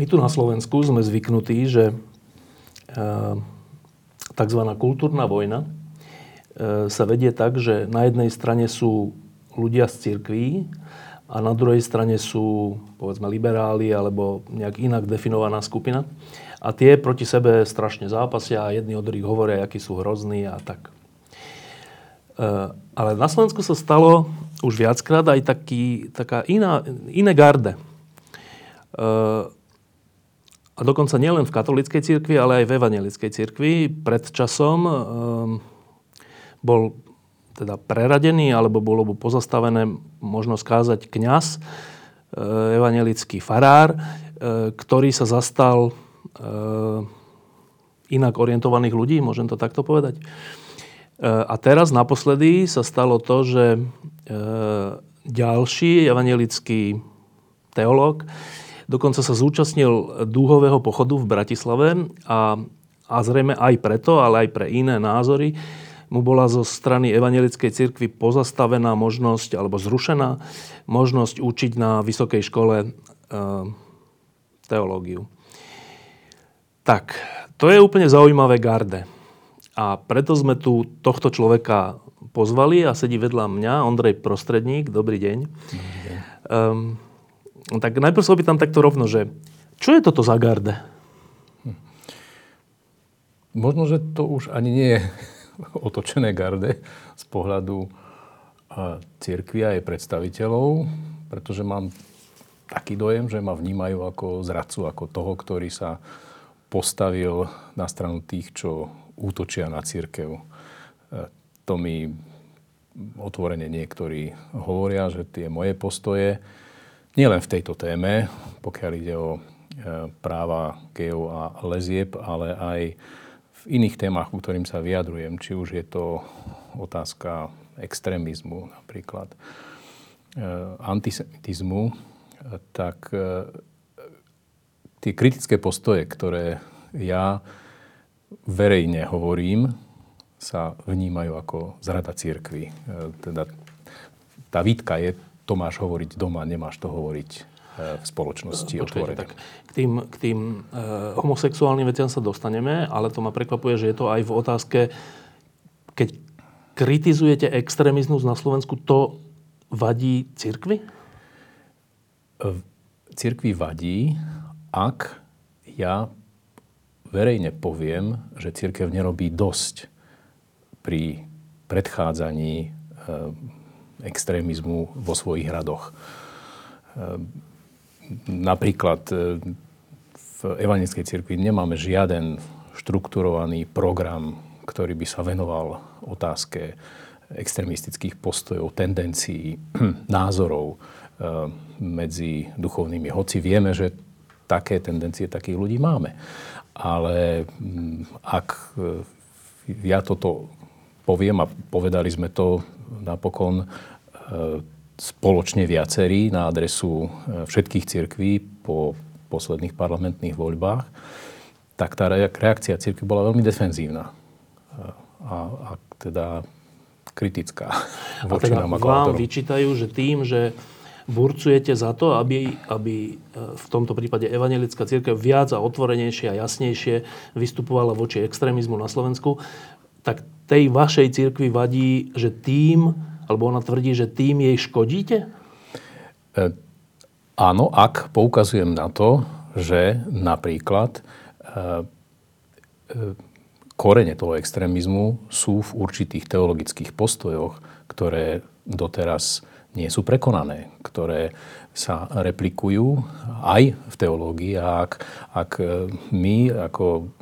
My tu na Slovensku sme zvyknutí, že e, tzv. kultúrna vojna e, sa vedie tak, že na jednej strane sú ľudia z cirkví a na druhej strane sú, povedzme, liberáli alebo nejak inak definovaná skupina. A tie proti sebe strašne zápasia a jedni od druhých hovoria, akí sú hrozní a tak. E, ale na Slovensku sa stalo už viackrát aj taký, taká iná, iné garde a dokonca nielen v katolíckej cirkvi, ale aj v evangelickej cirkvi pred časom um, bol teda preradený, alebo bolo mu pozastavené možno skázať kňaz, uh, evangelický farár, uh, ktorý sa zastal uh, inak orientovaných ľudí, môžem to takto povedať. A teraz naposledy sa stalo to, že ďalší evangelický teológ Dokonca sa zúčastnil dúhového pochodu v Bratislave a, a zrejme aj preto, ale aj pre iné názory, mu bola zo strany Evangelickej cirkvi pozastavená možnosť, alebo zrušená možnosť učiť na vysokej škole e, teológiu. Tak, to je úplne zaujímavé garde. A preto sme tu tohto človeka pozvali a sedí vedľa mňa Ondrej Prostredník. Dobrý deň. Dobrý deň. Um, tak najprv sa opýtam takto rovno, že čo je toto za garde? Možno, že to už ani nie je otočené garde z pohľadu církvy a jej predstaviteľov, pretože mám taký dojem, že ma vnímajú ako zradcu, ako toho, ktorý sa postavil na stranu tých, čo útočia na církev. To mi otvorene niektorí hovoria, že tie moje postoje nielen v tejto téme, pokiaľ ide o e, práva gejov a lezieb, ale aj v iných témach, ku ktorým sa vyjadrujem, či už je to otázka extrémizmu napríklad, e, antisemitizmu, tak e, tie kritické postoje, ktoré ja verejne hovorím, sa vnímajú ako zrada církvy. Teda tá výtka je to máš hovoriť doma, nemáš to hovoriť e, v spoločnosti otvorene. Tak k tým, k tým uh, homosexuálnym veciam sa dostaneme, ale to ma prekvapuje, že je to aj v otázke, keď kritizujete extrémizmus na Slovensku, to vadí cirkvi? Cirkvi vadí, ak ja verejne poviem, že církev nerobí dosť pri predchádzaní extrémizmu vo svojich radoch. Ehm, napríklad e, v Evangelickej cirkvi nemáme žiaden štrukturovaný program, ktorý by sa venoval otázke extremistických postojov, tendencií, názorov ehm, medzi duchovnými. Hoci vieme, že také tendencie takých ľudí máme. Ale mm, ak e, ja toto poviem a povedali sme to napokon e, spoločne viacerí na adresu e, všetkých cirkví po posledných parlamentných voľbách, tak tá reakcia cirkvi bola veľmi defenzívna. E, a, a teda kritická. A teda vám vyčítajú, že tým, že burcujete za to, aby, aby v tomto prípade evangelická církev viac a otvorenejšie a jasnejšie vystupovala voči extrémizmu na Slovensku, tak tej vašej církvi vadí, že tým alebo ona tvrdí, že tým jej škodíte? E, áno, ak poukazujem na to, že napríklad e, e, korene toho extrémizmu sú v určitých teologických postojoch, ktoré doteraz nie sú prekonané, ktoré sa replikujú aj v teológii. A ak, ak my ako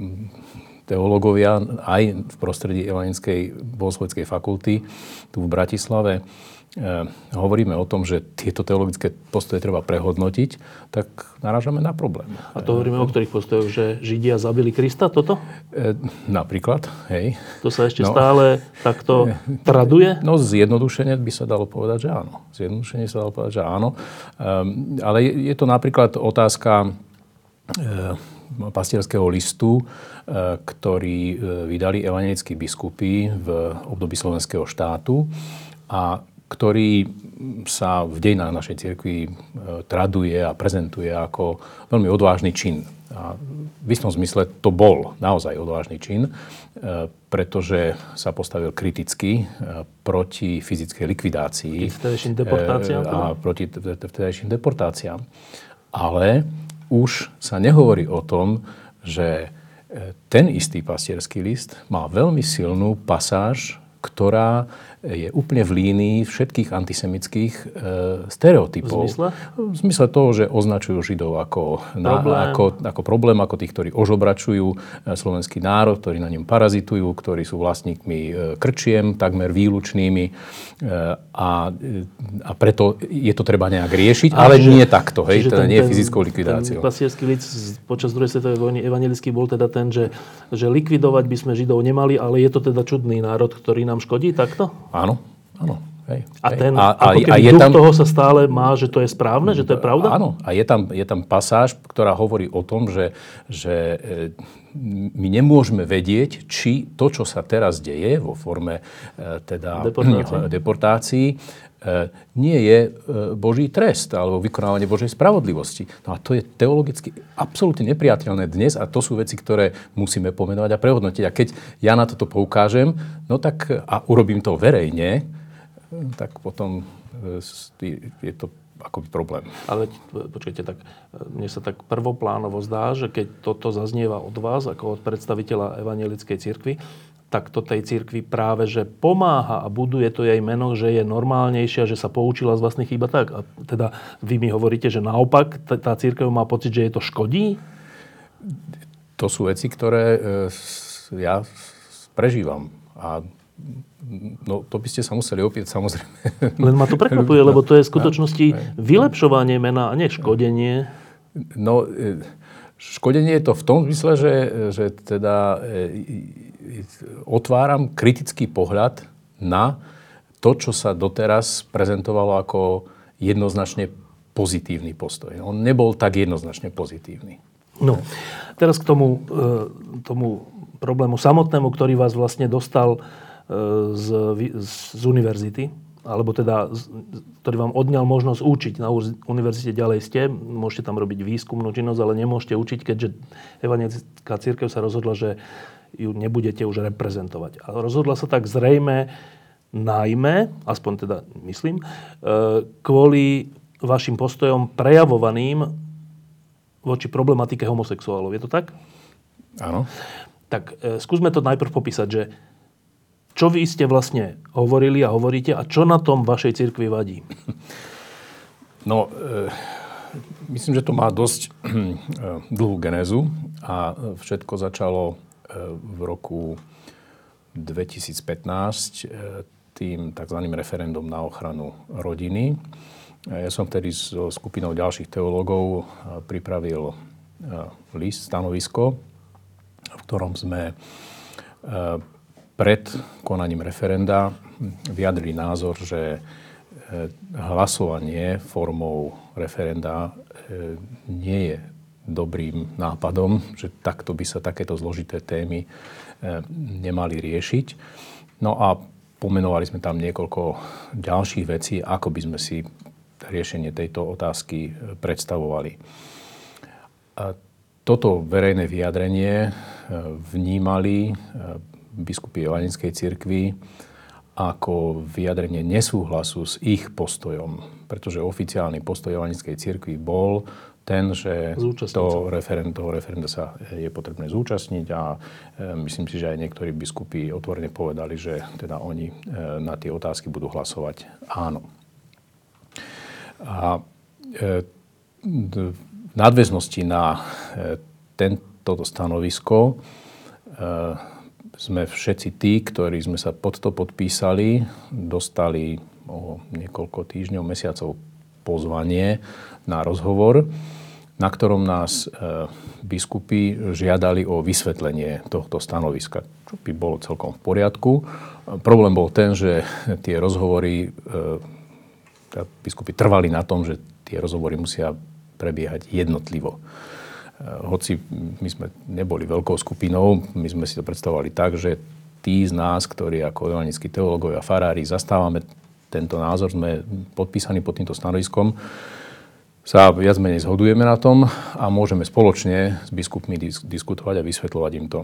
teológovia aj v prostredí Evangelickej bohosloveckej fakulty tu v Bratislave e, hovoríme o tom, že tieto teologické postoje treba prehodnotiť, tak narážame na problém. A to hovoríme o ktorých postojoch, že Židia zabili Krista, toto? E, napríklad, hej. To sa ešte no, stále takto traduje? No zjednodušene by sa dalo povedať, že áno. Zjednodušene sa dalo povedať, že áno. Um, ale je, je to napríklad otázka e, pastierského listu, e, ktorý e, vydali evangelickí biskupy v období slovenského štátu a ktorý sa v dejinách našej cirkvi e, traduje a prezentuje ako veľmi odvážny čin. A v istom zmysle to bol naozaj odvážny čin, pretože sa postavil kriticky proti fyzickej likvidácii. Vtedajším deportáciám? A proti vtedajším deportáciám. Ale už sa nehovorí o tom, že e, ten istý pastierský list má veľmi silnú pasáž, ktorá je úplne v línii všetkých antisemických e, stereotypov. V zmysle? V zmysle toho, že označujú Židov ako problém, na, ako, ako, problém, ako tých, ktorí ožobračujú e, slovenský národ, ktorí na ňom parazitujú, ktorí sú vlastníkmi e, krčiem, takmer výlučnými. E, a, a preto je to treba nejak riešiť, a ale že, nie takto, hej, teda ten, nie fyzickou likvidáciou. Ten pasierský list počas druhej svetovej vojny evangelický bol teda ten, že, že likvidovať by sme Židov nemali, ale je to teda čudný národ, ktorý nám škodí takto? Áno, áno. Hej, a ten, a, a, a je tam, toho sa stále má, že to je správne, že to je pravda? Áno, a je tam, je tam pasáž, ktorá hovorí o tom, že, že e, my nemôžeme vedieť, či to, čo sa teraz deje vo forme e, teda, deportácií, deportácií nie je e, Boží trest alebo vykonávanie Božej spravodlivosti. No a to je teologicky absolútne nepriateľné dnes a to sú veci, ktoré musíme pomenovať a prehodnotiť. A keď ja na toto poukážem, no tak a urobím to verejne, tak potom e, je to akoby problém. Ale počkajte, tak mne sa tak prvoplánovo zdá, že keď toto zaznieva od vás, ako od predstaviteľa Evangelickej cirkvi, tak to tej cirkvi práve, že pomáha a buduje to jej meno, že je normálnejšia, že sa poučila z vlastných chýb tak. A teda vy mi hovoríte, že naopak tá církev má pocit, že je to škodí? To sú veci, ktoré e, ja prežívam. A no, to by ste sa museli opieť samozrejme. Len ma to prekvapuje, lebo to je v skutočnosti vylepšovanie mena a nie škodenie. No, e, škodenie je to v tom zmysle, že, že teda e, otváram kritický pohľad na to, čo sa doteraz prezentovalo ako jednoznačne pozitívny postoj. On nebol tak jednoznačne pozitívny. No, teraz k tomu, e, tomu problému samotnému, ktorý vás vlastne dostal e, z, z univerzity, alebo teda, ktorý vám odňal možnosť učiť. Na univerzite ďalej ste, môžete tam robiť výskumnú činnosť, ale nemôžete učiť, keďže Evangelická církev sa rozhodla, že ju nebudete už reprezentovať. A rozhodla sa tak zrejme najmä, aspoň teda myslím, e, kvôli vašim postojom prejavovaným voči problematike homosexuálov. Je to tak? Áno. Tak e, skúsme to najprv popísať, že čo vy ste vlastne hovorili a hovoríte a čo na tom vašej cirkvi vadí? No, e, myslím, že to má dosť e, dlhú genézu a všetko začalo v roku 2015 eh, tým tzv. referendum na ochranu rodiny. Ja som vtedy so skupinou ďalších teológov eh, pripravil eh, list, stanovisko, v ktorom sme pred konaním referenda vyjadrili názor, že hlasovanie formou referenda nie je dobrým nápadom, že takto by sa takéto zložité témy e, nemali riešiť. No a pomenovali sme tam niekoľko ďalších vecí, ako by sme si riešenie tejto otázky e, predstavovali. A toto verejné vyjadrenie e, vnímali biskupy Jovaninskej cirkvi ako vyjadrenie nesúhlasu s ich postojom, pretože oficiálny postoj Jovaninskej cirkvi bol, ten, že to referend, toho referenda sa je potrebné zúčastniť a e, myslím si, že aj niektorí biskupy otvorene povedali, že teda oni e, na tie otázky budú hlasovať áno. A e, v nadväznosti na tento stanovisko sme všetci tí, ktorí sme sa pod to podpísali, dostali o niekoľko týždňov, mesiacov pozvanie na rozhovor, na ktorom nás biskupy žiadali o vysvetlenie tohto stanoviska, čo by bolo celkom v poriadku. Problém bol ten, že tie rozhovory, biskupy trvali na tom, že tie rozhovory musia prebiehať jednotlivo. Hoci my sme neboli veľkou skupinou, my sme si to predstavovali tak, že tí z nás, ktorí ako evangelickí teológovia a farári zastávame tento názor, sme podpísaní pod týmto stanoviskom, sa viac menej zhodujeme na tom a môžeme spoločne s biskupmi diskutovať a vysvetľovať im to.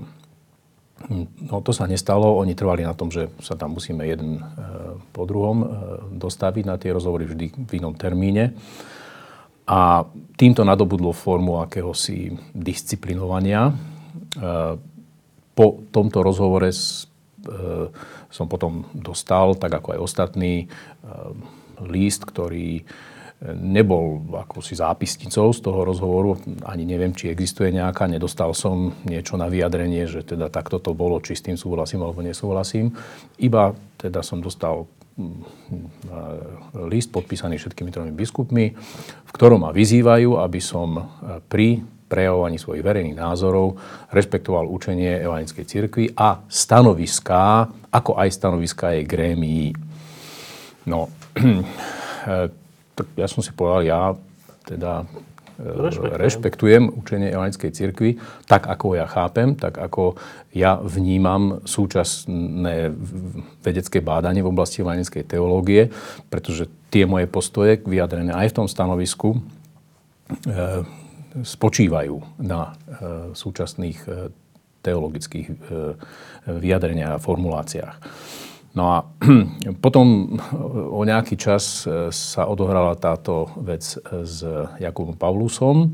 No to sa nestalo, oni trvali na tom, že sa tam musíme jeden e, po druhom e, dostaviť na tie rozhovory vždy v inom termíne. A týmto nadobudlo formu akéhosi disciplinovania. E, po tomto rozhovore som potom dostal, tak ako aj ostatný, list, ktorý nebol ako si zápisnicou z toho rozhovoru, ani neviem, či existuje nejaká, nedostal som niečo na vyjadrenie, že teda takto to bolo, či s tým súhlasím alebo nesúhlasím. Iba teda som dostal mm, list podpísaný všetkými tromi biskupmi, v ktorom ma vyzývajú, aby som e, pri prejavovaní svojich verejných názorov rešpektoval učenie Evangelickej cirkvi a stanoviská, ako aj stanoviská jej grémií. No, e, tak ja som si povedal, ja teda e, Rešpektujem. rešpektujem učenie Evangelickej cirkvi, tak ako ja chápem, tak ako ja vnímam súčasné vedecké bádanie v oblasti evangelickej teológie, pretože tie moje postoje, vyjadrené aj v tom stanovisku, e, spočívajú na e, súčasných teologických vyjadreniach a formuláciách. No a potom o nejaký čas e, sa odohrala táto vec s Jakubom Pavlusom, e,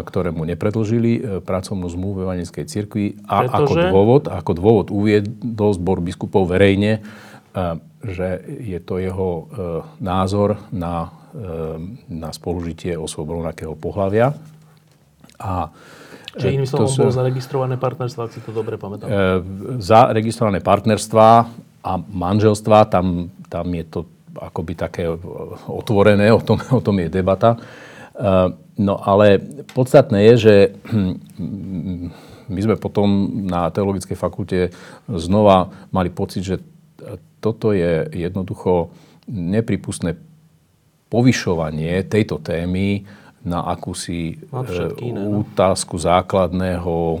ktorému nepredlžili e, pracovnú zmluvu Evangelickej cirkvi a Pretože... ako dôvod, ako dôvod uviedol zbor biskupov verejne, že je to jeho názor na, na spolužitie osôb rovnakého pohľavia. A Čiže iným slovom bolo zaregistrované partnerstva, ak si to dobre pamätám. Zaregistrované partnerstva a manželstva, tam, tam je to akoby také otvorené, o tom, o tom je debata. E, no ale podstatné je, že my sme potom na Teologickej fakulte znova mali pocit, že toto je jednoducho nepripustné povyšovanie tejto témy na akúsi e, no. otázku základného e,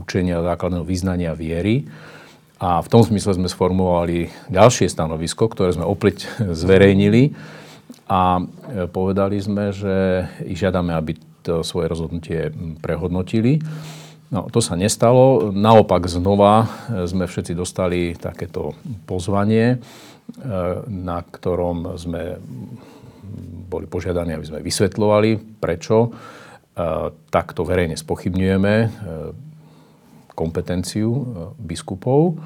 učenia, základného význania viery. A v tom smysle sme sformulovali ďalšie stanovisko, ktoré sme opäť zverejnili a e, povedali sme, že ich žiadame, aby to svoje rozhodnutie prehodnotili. No, to sa nestalo. Naopak znova e, sme všetci dostali takéto pozvanie, e, na ktorom sme boli požiadaní, aby sme vysvetľovali, prečo takto verejne spochybňujeme kompetenciu e, biskupov.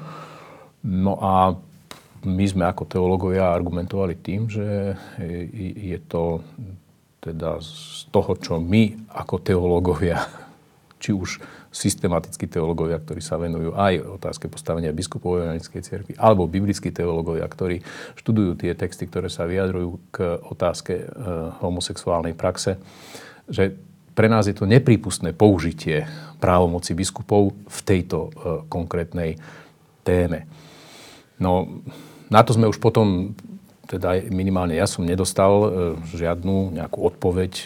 No a my sme ako teológovia argumentovali tým, že je to teda z toho, čo my ako teológovia, či už systematickí teológovia, ktorí sa venujú aj otázke postavenia biskupov evangelickej cirkvi, alebo biblickí teológovia, ktorí študujú tie texty, ktoré sa vyjadrujú k otázke e, homosexuálnej praxe, že pre nás je to neprípustné použitie právomoci biskupov v tejto e, konkrétnej téme. No, na to sme už potom, teda minimálne ja som nedostal e, žiadnu nejakú odpoveď, e,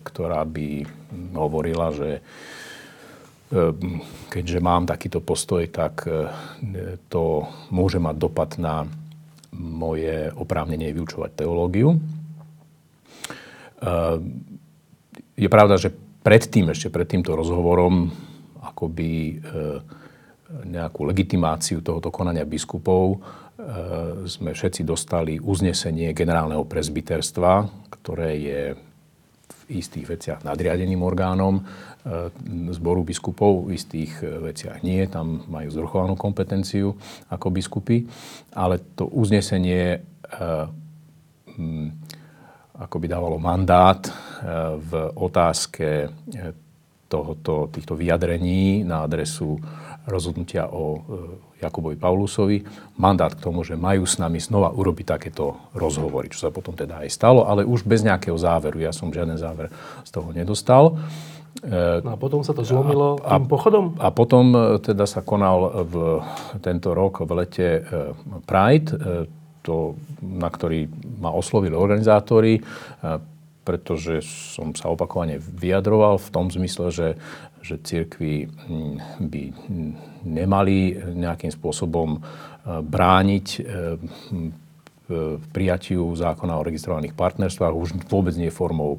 ktorá by hovorila, že keďže mám takýto postoj, tak to môže mať dopad na moje oprávnenie vyučovať teológiu. Je pravda, že predtým, ešte pred týmto rozhovorom, akoby e, nejakú legitimáciu tohoto konania biskupov, e, sme všetci dostali uznesenie generálneho prezbiterstva, ktoré je v istých veciach nadriadeným orgánom e, zboru biskupov, v istých veciach nie, tam majú zvrchovanú kompetenciu ako biskupy, ale to uznesenie ako by dávalo mandát eh, v otázke eh, tohoto, týchto vyjadrení na adresu rozhodnutia o Jakubovi Paulusovi mandát k tomu, že majú s nami znova urobiť takéto rozhovory, čo sa potom teda aj stalo, ale už bez nejakého záveru. Ja som žiaden záver z toho nedostal. No a potom sa to zlomilo a, tým pochodom? A potom teda sa konal v tento rok v lete Pride, to, na ktorý ma oslovili organizátori, pretože som sa opakovane vyjadroval v tom zmysle, že, že církvy by nemali nejakým spôsobom brániť v prijatiu zákona o registrovaných partnerstvách, už vôbec nie formou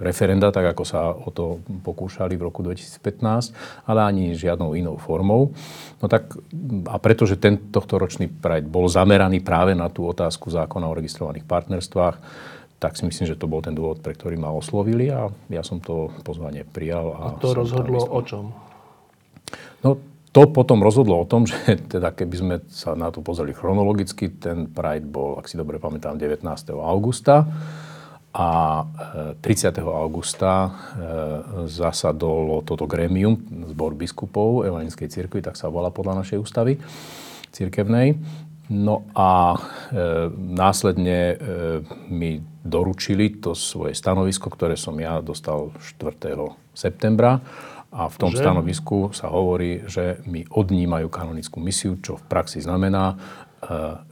referenda, tak ako sa o to pokúšali v roku 2015, ale ani žiadnou inou formou. No tak, a pretože ten tohto ročný Pride bol zameraný práve na tú otázku zákona o registrovaných partnerstvách, tak si myslím, že to bol ten dôvod, pre ktorý ma oslovili a ja som to pozvanie prijal. A, a to rozhodlo o čom? No, to potom rozhodlo o tom, že teda keby sme sa na to pozreli chronologicky, ten Pride bol, ak si dobre pamätám, 19. augusta a 30. E, augusta e, zasadolo toto grémium, zbor biskupov Evangelickej cirkvi, tak sa volá podľa našej ústavy cirkevnej. No a e, následne e, mi doručili to svoje stanovisko, ktoré som ja dostal 4. septembra. A v tom že? stanovisku sa hovorí, že mi odnímajú kanonickú misiu, čo v praxi znamená,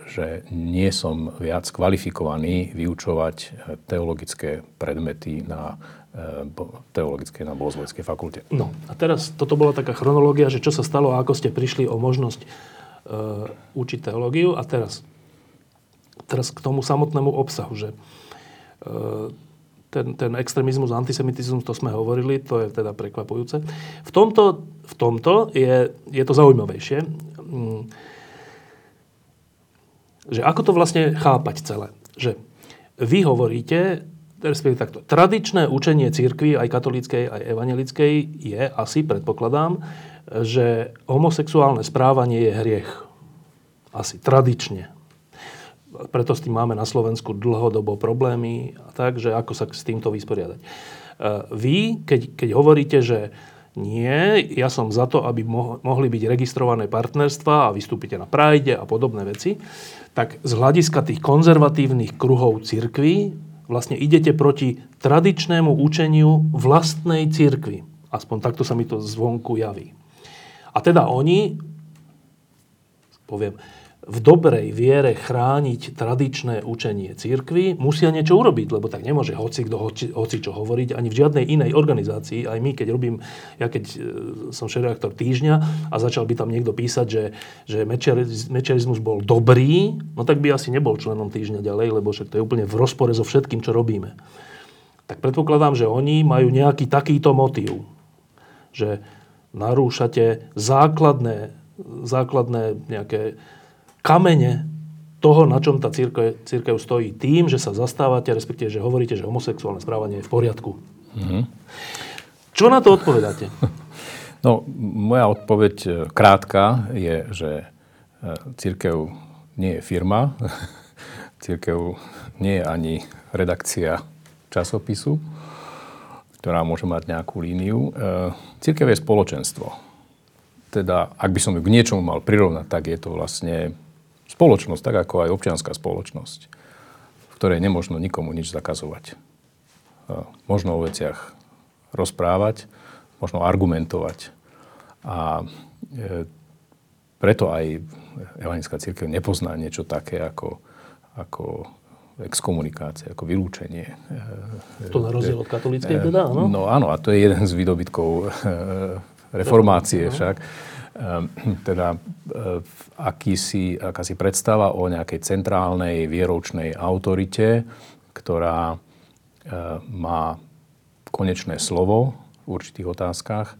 že nie som viac kvalifikovaný vyučovať e, teologické predmety na e, teologickej na Bohozvoľskej fakulte. No a teraz toto bola taká chronológia, že čo sa stalo a ako ste prišli o možnosť uh, učiť teológiu a teraz, teraz k tomu samotnému obsahu, že uh, ten, ten extrémizmus, antisemitizmus, to sme hovorili, to je teda prekvapujúce. V tomto, v tomto je, je to zaujímavejšie. Že ako to vlastne chápať celé. Že vy hovoríte, respektíve takto, tradičné učenie církvy, aj katolíckej, aj evangelickej, je asi, predpokladám, že homosexuálne správanie je hriech. Asi tradične. Preto s tým máme na Slovensku dlhodobo problémy a tak, že ako sa s týmto vysporiadať. E, vy, keď, keď hovoríte, že nie, ja som za to, aby mohli byť registrované partnerstva a vystúpite na Prajde a podobné veci, tak z hľadiska tých konzervatívnych kruhov cirkví vlastne idete proti tradičnému učeniu vlastnej cirkvi. Aspoň takto sa mi to zvonku javí. A teda oni, poviem, v dobrej viere chrániť tradičné učenie církvy, musia niečo urobiť, lebo tak nemôže hoci kto hoci, hoci čo hovoriť ani v žiadnej inej organizácii. Aj my, keď robím, ja keď e, som šéf-reaktor týždňa a začal by tam niekto písať, že, že mečiarizmus bol dobrý, no tak by asi nebol členom týždňa ďalej, lebo však to je úplne v rozpore so všetkým, čo robíme. Tak predpokladám, že oni majú nejaký takýto motív, že narúšate základné, základné nejaké kamene toho, na čom tá církev, církev stojí tým, že sa zastávate, respektíve, že hovoríte, že homosexuálne správanie je v poriadku. Mm-hmm. Čo na to odpovedáte? No, moja odpoveď e, krátka je, že e, církev nie je firma, církev nie je ani redakcia časopisu, ktorá môže mať nejakú líniu. E, církev je spoločenstvo. Teda, ak by som ju k niečomu mal prirovnať, tak je to vlastne spoločnosť, tak ako aj občianská spoločnosť, v ktorej nemožno nikomu nič zakazovať. Možno o veciach rozprávať, možno argumentovať. A e, preto aj Evangelická církev nepozná niečo také ako, ako exkomunikácia, ako vylúčenie. To na rozdiel od katolíckej teda, áno? No áno, a to je jeden z výdobytkov e, reformácie však. Ehm, teda ehm, akýsi, akási predstava o nejakej centrálnej vieroučnej autorite, ktorá ehm, má konečné slovo v určitých otázkach,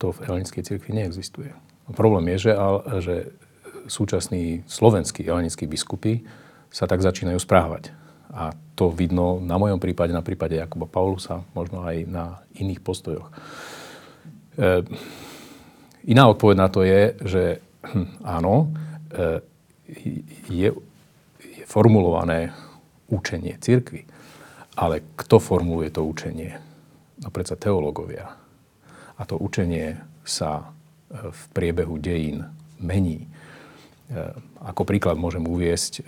to v evangelickej cirkvi neexistuje. Problém je, že, že súčasní slovenskí evangelickí biskupy sa tak začínajú správať. A to vidno na mojom prípade, na prípade Jakuba Paulusa, možno aj na iných postojoch. Iná odpoveď na to je, že hm, áno, e, je, je formulované učenie cirkvy. Ale kto formuluje to učenie? No predsa teológovia. A to učenie sa v priebehu dejín mení. Ako príklad môžem uviesť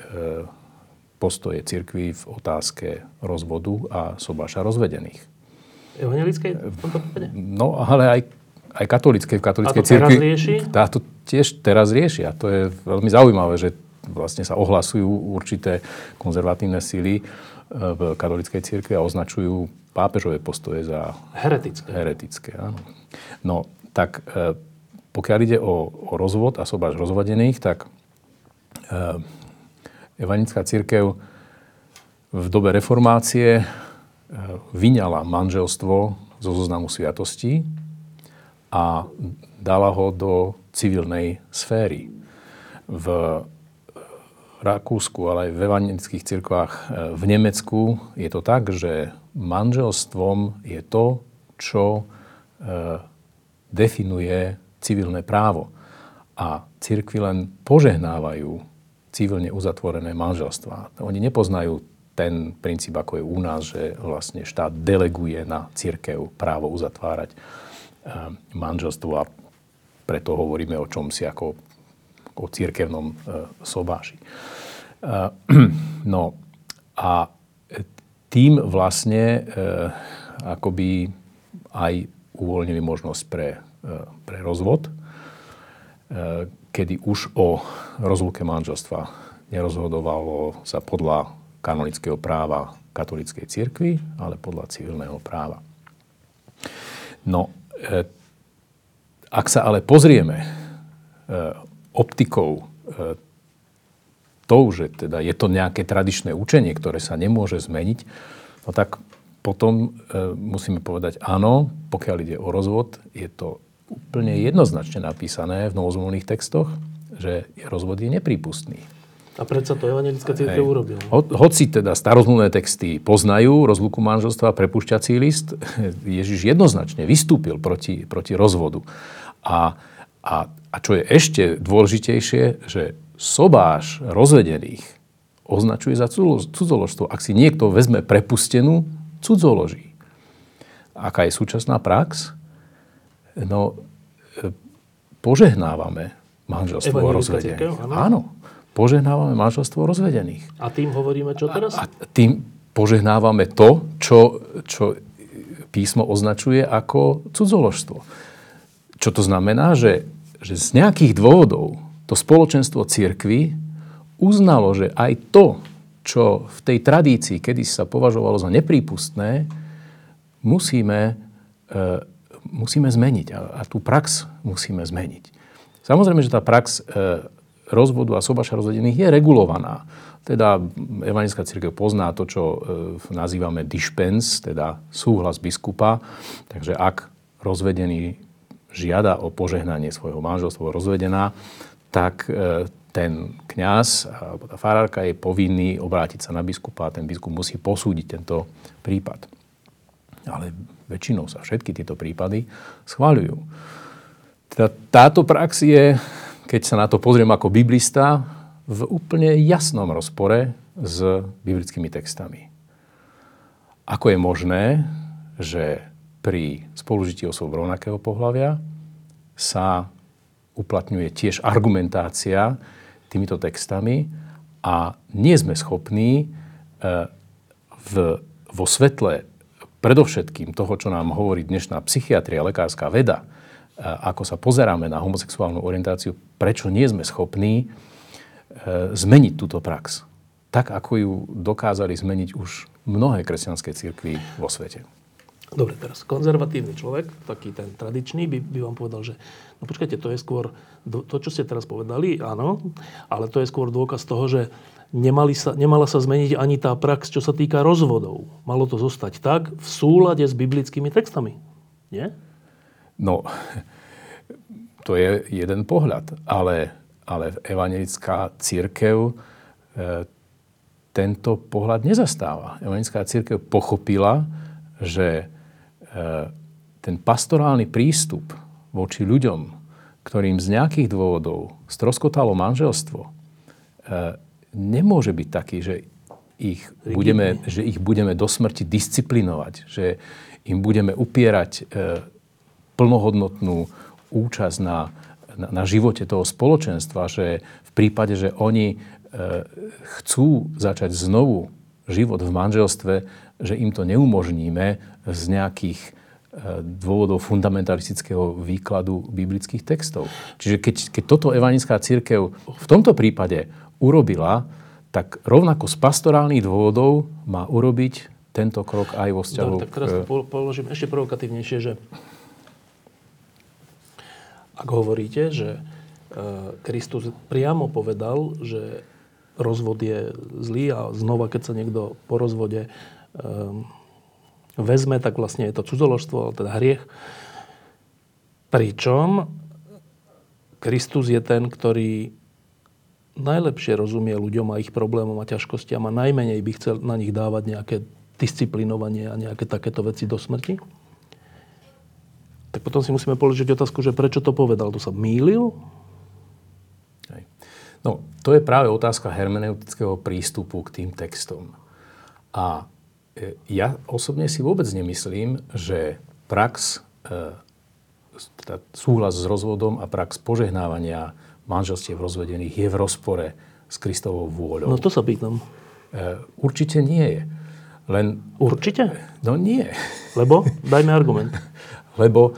postoje cirkvi v otázke rozvodu a sobáša rozvedených. Evangelickej No, ale aj, aj katolíckej. V katolíckej cirkvi rieši? Táto tiež teraz riešia. To je veľmi zaujímavé, že vlastne sa ohlasujú určité konzervatívne síly e, v katolíckej cirkvi a označujú pápežové postoje za heretické. heretické áno. No, tak e, pokiaľ ide o, o rozvod a sobáš rozvodených, tak e, Evanická církev v dobe reformácie e, vyňala manželstvo zo zoznamu sviatostí a dala ho do civilnej sféry. V Rakúsku, ale aj v evangelických cirkvách e, v Nemecku je to tak, že manželstvom je to, čo e, definuje civilné právo. A cirkvy len požehnávajú civilne uzatvorené manželstvá. Oni nepoznajú ten princíp, ako je u nás, že vlastne štát deleguje na církev právo uzatvárať manželstvo a preto hovoríme o čom si ako o církevnom e, sobáši. E, no a tým vlastne akoby aj uvoľnili možnosť pre, pre rozvod, kedy už o rozluke manželstva nerozhodovalo sa podľa kanonického práva katolíckej cirkvi, ale podľa civilného práva. No, ak sa ale pozrieme e, optikou e, tou, že teda je to nejaké tradičné učenie, ktoré sa nemôže zmeniť, no tak potom e, musíme povedať áno, pokiaľ ide o rozvod, je to úplne jednoznačne napísané v novozmluvných textoch, že rozvod je neprípustný. A predsa to evangelická církev urobila. Ho, hoci teda starozmluvné texty poznajú rozluku manželstva, prepušťací list, Ježiš jednoznačne vystúpil proti, proti rozvodu. A, a, a čo je ešte dôležitejšie, že sobáš rozvedených označuje za cudzoložstvo. Ak si niekto vezme prepustenú, cudzoloží. Aká je súčasná prax? No, e, požehnávame manželstvo rozvedených. Áno. áno. Požehnávame manželstvo rozvedených. A tým hovoríme čo teraz? A, a tým požehnávame to, čo, čo písmo označuje ako cudzoložstvo. Čo to znamená, že, že z nejakých dôvodov to spoločenstvo církvy uznalo, že aj to, čo v tej tradícii, kedy sa považovalo za neprípustné, musíme, e, musíme zmeniť a, a tú prax musíme zmeniť. Samozrejme, že tá prax e, rozvodu a sobaša rozvedených je regulovaná. Teda evangelická církev pozná to, čo e, nazývame dispens, teda súhlas biskupa. Takže ak rozvedený žiada o požehnanie svojho manželstva rozvedená, tak e, ten kňaz alebo tá farárka je povinný obrátiť sa na biskupa a ten biskup musí posúdiť tento prípad. Ale väčšinou sa všetky tieto prípady schváľujú. Teda táto prax je, keď sa na to pozriem ako biblista, v úplne jasnom rozpore s biblickými textami. Ako je možné, že pri spolužití osôb rovnakého pohľavia sa uplatňuje tiež argumentácia, týmito textami a nie sme schopní e, v, vo svetle predovšetkým toho, čo nám hovorí dnešná psychiatria, lekárska veda, ako sa pozeráme na homosexuálnu orientáciu, prečo nie sme schopní e, zmeniť túto prax. Tak, ako ju dokázali zmeniť už mnohé kresťanské církvy vo svete. Dobre, teraz konzervatívny človek, taký ten tradičný, by, by vám povedal, že no počkajte, to je skôr, to, čo ste teraz povedali, áno, ale to je skôr dôkaz toho, že nemali sa, nemala sa zmeniť ani tá prax, čo sa týka rozvodov. Malo to zostať tak v súlade s biblickými textami. Nie? No, to je jeden pohľad, ale, ale evangelická církev e, tento pohľad nezastáva. Evangelická církev pochopila, že ten pastorálny prístup voči ľuďom, ktorým z nejakých dôvodov stroskotalo manželstvo, e, nemôže byť taký, že ich, budeme, že ich budeme do smrti disciplinovať, že im budeme upierať e, plnohodnotnú účasť na, na, na živote toho spoločenstva, že v prípade, že oni e, chcú začať znovu život v manželstve, že im to neumožníme z nejakých e, dôvodov fundamentalistického výkladu biblických textov. Čiže keď, keď toto evanická církev v tomto prípade urobila, tak rovnako z pastorálnych dôvodov má urobiť tento krok aj vo vzťahu... Dobre, tak teraz to položím ešte provokatívnejšie, že ak hovoríte, že e, Kristus priamo povedal, že rozvod je zlý a znova, keď sa niekto po rozvode um, vezme, tak vlastne je to cudzoložstvo, teda hriech. Pričom Kristus je ten, ktorý najlepšie rozumie ľuďom a ich problémom a ťažkostiam a najmenej by chcel na nich dávať nejaké disciplinovanie a nejaké takéto veci do smrti, tak potom si musíme položiť otázku, že prečo to povedal? To sa mýlil? Hej. No, to je práve otázka hermeneutického prístupu k tým textom. A e, ja osobne si vôbec nemyslím, že prax, e, teda súhlas s rozvodom a prax požehnávania manželstiev rozvedených je v rozpore s Kristovou vôľou. No to sa pýtam. E, určite nie je. Len... Určite? No nie. Lebo? Dajme argument. Lebo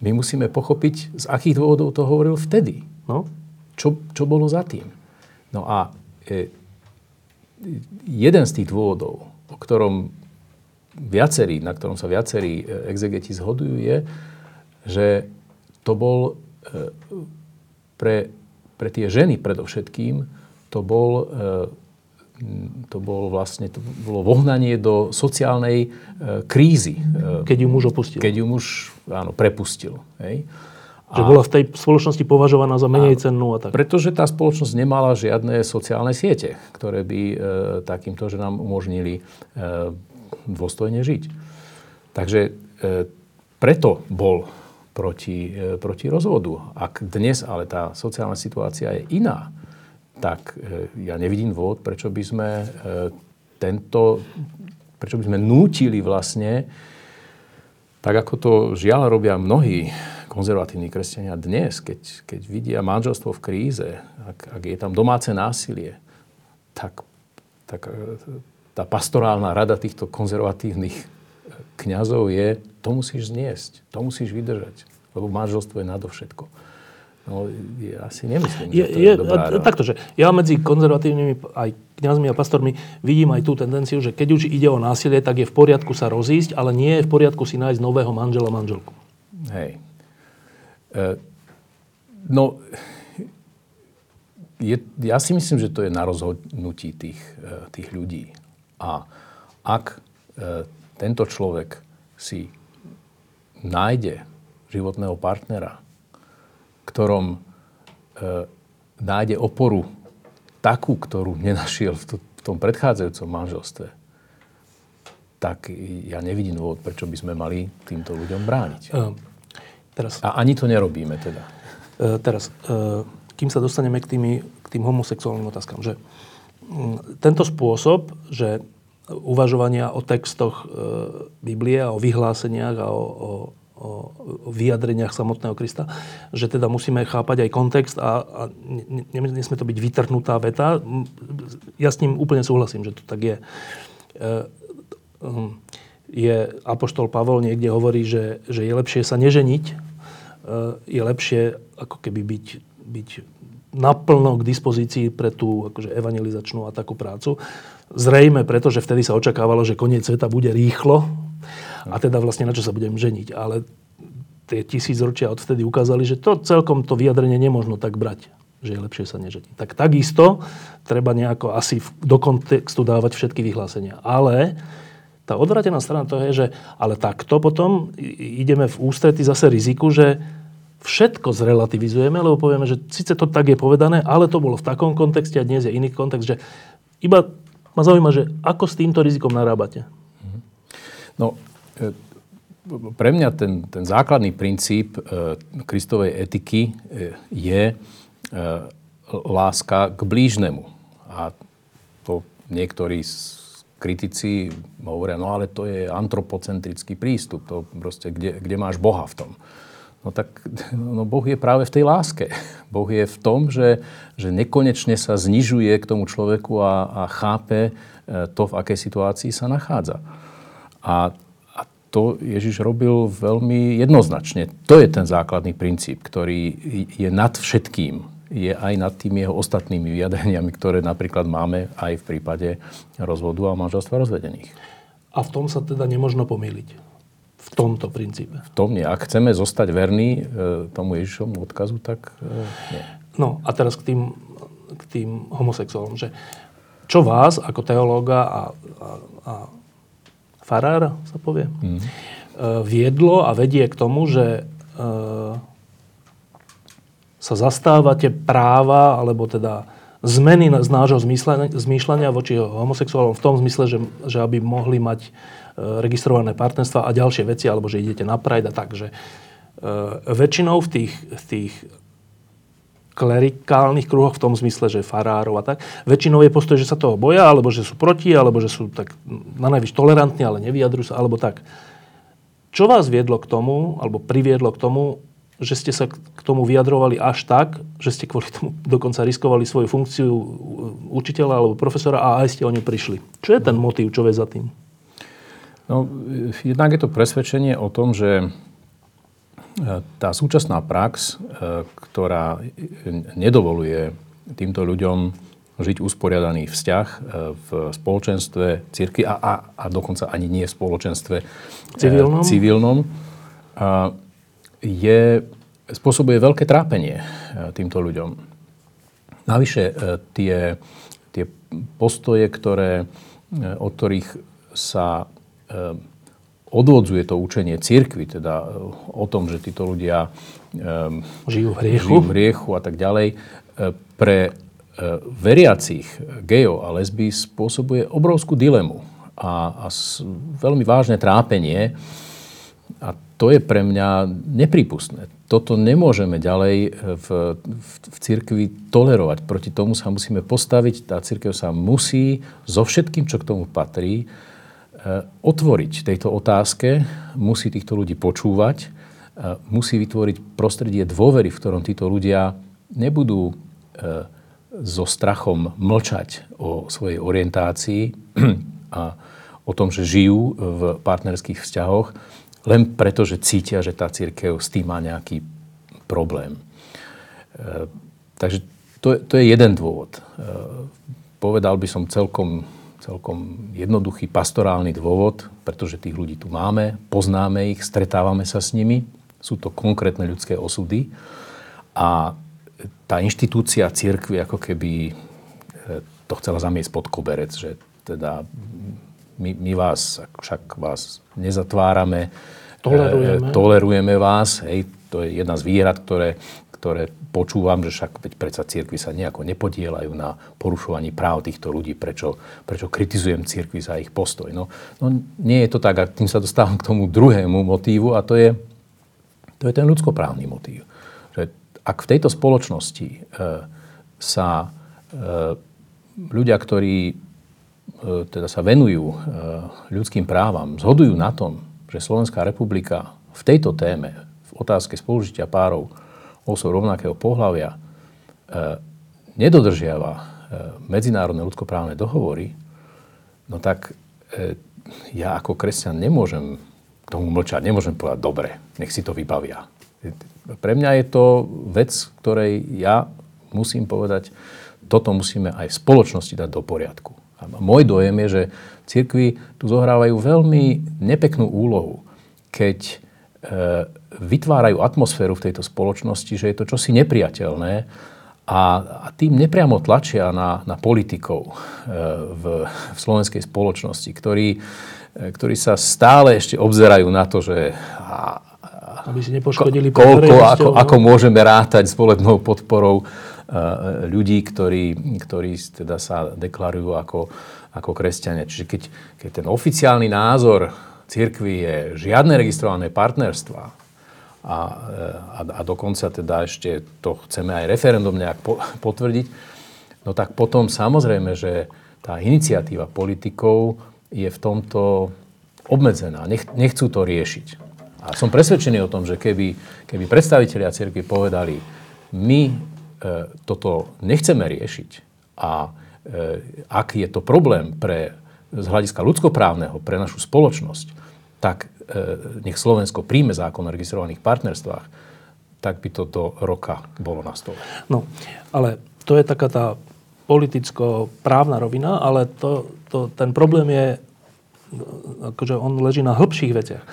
my musíme pochopiť, z akých dôvodov to hovoril vtedy. No? Čo, čo bolo za tým. No a e, jeden z tých dôvodov, o ktorom viacerí, na ktorom sa viacerí e, exegeti zhodujú, je, že to bol e, pre, pre tie ženy predovšetkým, to bol e, to bolo vlastne to bolo vohnanie do sociálnej e, krízy. E, keď ju muž opustil. Keď ju muž áno, prepustil. Hej. Že a, bola v tej spoločnosti považovaná za menej cennú a tak. Pretože tá spoločnosť nemala žiadne sociálne siete, ktoré by e, takýmto ženám umožnili e, dôstojne žiť. Takže e, preto bol proti, e, proti rozvodu. Ak dnes ale tá sociálna situácia je iná, tak e, ja nevidím dôvod, prečo by sme e, tento, prečo by sme nútili vlastne, tak ako to žiaľ robia mnohí konzervatívni kresťania dnes, keď, keď vidia manželstvo v kríze, ak, ak je tam domáce násilie, tak, tak e, tá pastorálna rada týchto konzervatívnych kňazov je, to musíš zniesť, to musíš vydržať, lebo manželstvo je nadovšetko. No, ja si nemyslím, je, že to je, je dobrá Takto, že ja medzi konzervatívnymi aj kňazmi a pastormi vidím aj tú tendenciu, že keď už ide o násilie, tak je v poriadku sa rozísť, ale nie je v poriadku si nájsť nového manžela, manželku. Hej. E, no, je, ja si myslím, že to je na rozhodnutí tých, e, tých ľudí. A ak e, tento človek si nájde životného partnera, ktorom e, nájde oporu takú, ktorú nenašiel v, to, v tom predchádzajúcom manželstve, tak ja nevidím dôvod, prečo by sme mali týmto ľuďom brániť. Uh, teraz, A ani to nerobíme teda. Uh, teraz, uh, kým sa dostaneme k, tými, k tým homosexuálnym otázkam, že um, tento spôsob, že uvažovania o textoch uh, Biblie a o vyhláseniach a o, o o vyjadreniach samotného Krista, že teda musíme chápať aj kontext a, a nesmie to byť vytrhnutá veta. Ja s ním úplne súhlasím, že to tak je. E, hm, je Apoštol Pavol niekde hovorí, že, že je lepšie sa neženiť, e, je lepšie ako keby byť, byť naplno k dispozícii pre tú akože evangelizačnú a takú prácu. Zrejme, pretože vtedy sa očakávalo, že koniec sveta bude rýchlo, a teda vlastne na čo sa budem ženiť. Ale tie tisíc ročia odvtedy ukázali, že to celkom to vyjadrenie nemôžno tak brať že je lepšie sa neženiť. Tak takisto treba nejako asi do kontextu dávať všetky vyhlásenia. Ale tá odvratená strana toho je, že ale takto potom ideme v ústrety zase riziku, že všetko zrelativizujeme, lebo povieme, že síce to tak je povedané, ale to bolo v takom kontexte a dnes je iný kontext, že iba ma zaujíma, že ako s týmto rizikom narábate? No, e, pre mňa ten, ten základný princíp e, kristovej etiky e, je láska k blížnemu. A to niektorí kritici hovoria, no ale to je antropocentrický prístup, to proste, kde, kde máš Boha v tom. No tak no Boh je práve v tej láske. Boh je v tom, že, že nekonečne sa znižuje k tomu človeku a, a chápe to, v akej situácii sa nachádza. A, a to Ježiš robil veľmi jednoznačne. To je ten základný princíp, ktorý je nad všetkým. Je aj nad tými jeho ostatnými vyjadreniami, ktoré napríklad máme aj v prípade rozvodu a manželstva rozvedených. A v tom sa teda nemožno pomýliť v tomto princípe. V tom nie. Ak chceme zostať verní e, tomu Ježišovmu odkazu, tak e, nie. No a teraz k tým, k tým homosexuálom. Že čo vás ako teológa a, a, a farára sa povie, mm. viedlo a vedie k tomu, že sa zastávate práva, alebo teda zmeny z nášho zmýšľania voči homosexuálom v tom zmysle, že, že aby mohli mať E, registrované partnerstva a ďalšie veci, alebo že idete na Pride a tak, že väčšinou v tých, v tých klerikálnych kruhoch v tom zmysle, že farárov a tak. Väčšinou je postoj, že sa toho boja, alebo že sú proti, alebo že sú tak na najvyš tolerantní, ale nevyjadrujú sa, alebo tak. Čo vás viedlo k tomu, alebo priviedlo k tomu, že ste sa k tomu vyjadrovali až tak, že ste kvôli tomu dokonca riskovali svoju funkciu učiteľa alebo profesora a aj ste o ňu prišli. Čo je ten motív, čo je za tým? No, jednak je to presvedčenie o tom, že tá súčasná prax, e, ktorá nedovoluje týmto ľuďom žiť usporiadaný vzťah e, v spoločenstve círky a, a, a dokonca ani nie v spoločenstve civilnom, civilnom je, spôsobuje veľké trápenie týmto ľuďom. Navyše tie, tie postoje, ktoré, od ktorých sa odvodzuje to učenie církvy, teda e, o tom, že títo ľudia um, žijú v hriechu. žijú v hriechu a tak ďalej, e, pre e, veriacich gejov a lesby spôsobuje obrovskú dilemu a, a veľmi vážne trápenie. A to je pre mňa nepripustné. Toto nemôžeme ďalej v, v, v církvi tolerovať. Proti tomu sa musíme postaviť. Tá církev sa musí so všetkým, čo k tomu patrí, otvoriť tejto otázke, musí týchto ľudí počúvať, eh, musí vytvoriť prostredie dôvery, v ktorom títo ľudia nebudú eh, so strachom mlčať o svojej orientácii a o tom, že žijú v partnerských vzťahoch, len preto, že cítia, že tá církev s tým má nejaký problém. Takže to, to je jeden dôvod. Povedal by som celkom celkom jednoduchý pastorálny dôvod, pretože tých ľudí tu máme, poznáme ich, stretávame sa s nimi, sú to konkrétne ľudské osudy. A tá inštitúcia církvy ako keby e, to chcela zamiesť pod koberec, že teda my, my vás, však vás nezatvárame, tolerujeme, e, tolerujeme vás, hej, to je jedna z výhrad, ktoré, ktoré počúvam, že však veď predsa církvy sa nejako nepodielajú na porušovaní práv týchto ľudí, prečo, prečo kritizujem církvy za ich postoj. No, no nie je to tak a tým sa dostávam k tomu druhému motívu a to je, to je ten ľudskoprávny motív. Že ak v tejto spoločnosti e, sa e, ľudia, ktorí e, teda sa venujú e, ľudským právam, zhodujú na tom, že Slovenská republika v tejto téme, v otázke spolužitia párov, osob rovnakého pohľavia e, nedodržiava e, medzinárodné ľudskoprávne dohovory, no tak e, ja ako kresťan nemôžem tomu mlčať, nemôžem povedať, dobre, nech si to vybavia. Pre mňa je to vec, ktorej ja musím povedať, toto musíme aj v spoločnosti dať do poriadku. A môj dojem je, že cirkvi tu zohrávajú veľmi nepeknú úlohu, keď vytvárajú atmosféru v tejto spoločnosti, že je to čosi nepriateľné a, a tým nepriamo tlačia na, na politikov e, v, v slovenskej spoločnosti, ktorí, e, ktorí sa stále ešte obzerajú na to, že a, aby si nepoškodili ko, koľko, ako, ako môžeme rátať s volebnou podporou e, ľudí, ktorí, ktorí teda sa deklarujú ako, ako kresťania. Čiže keď, keď ten oficiálny názor církvy je žiadne registrované partnerstva, a, a, a dokonca teda ešte to chceme aj referendum nejak po, potvrdiť, no tak potom samozrejme, že tá iniciatíva politikov je v tomto obmedzená. Nech, nechcú to riešiť. A som presvedčený o tom, že keby, keby predstavitelia cirkvi povedali, my e, toto nechceme riešiť a e, ak je to problém pre, z hľadiska ľudskoprávneho pre našu spoločnosť, tak e, nech Slovensko príjme zákon o registrovaných partnerstvách, tak by to do roka bolo na stole. No, ale to je taká tá politicko-právna rovina, ale to, to, ten problém je, akože on leží na hĺbších veciach.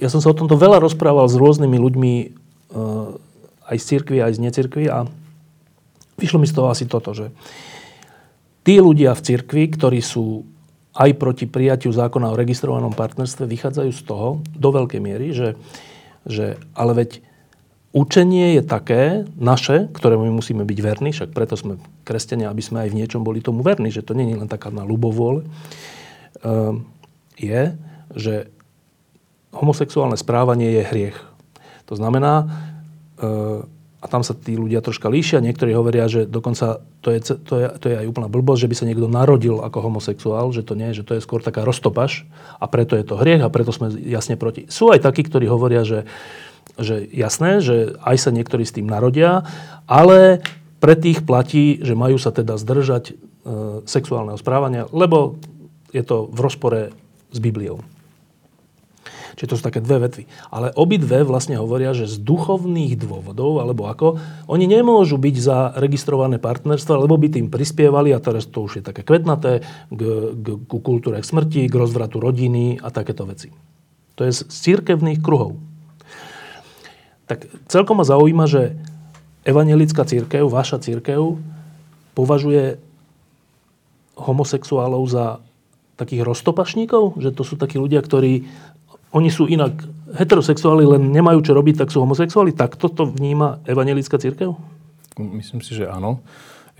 Ja som sa o tomto veľa rozprával s rôznymi ľuďmi eh, aj z cirkvi, aj z necirkvi a vyšlo mi z toho asi toto, že tí ľudia v cirkvi, ktorí sú aj proti prijatiu zákona o registrovanom partnerstve, vychádzajú z toho do veľkej miery, že, že ale veď Učenie je také, naše, ktoré my musíme byť verní, však preto sme kresťania, aby sme aj v niečom boli tomu verní, že to nie je len taká na ľubovôle, ehm, je, že homosexuálne správanie je hriech. To znamená, ehm, a tam sa tí ľudia troška líšia, niektorí hovoria, že dokonca to je, to je, to je aj úplná blbosť, že by sa niekto narodil ako homosexuál, že to nie, že to je skôr taká roztopaš a preto je to hriech a preto sme jasne proti. Sú aj takí, ktorí hovoria, že že jasné, že aj sa niektorí s tým narodia, ale pre tých platí, že majú sa teda zdržať e, sexuálneho správania, lebo je to v rozpore s Bibliou. Čiže to sú také dve vetvy. Ale obidve vlastne hovoria, že z duchovných dôvodov, alebo ako, oni nemôžu byť za registrované partnerstva, lebo by tým prispievali, a teraz to už je také kvetnaté, k, k, k kultúre smrti, k rozvratu rodiny a takéto veci. To je z církevných kruhov tak celkom ma zaujíma, že evangelická církev, vaša církev, považuje homosexuálov za takých roztopašníkov? Že to sú takí ľudia, ktorí... Oni sú inak heterosexuáli, len nemajú čo robiť, tak sú homosexuáli? Tak toto vníma evangelická církev? Myslím si, že áno.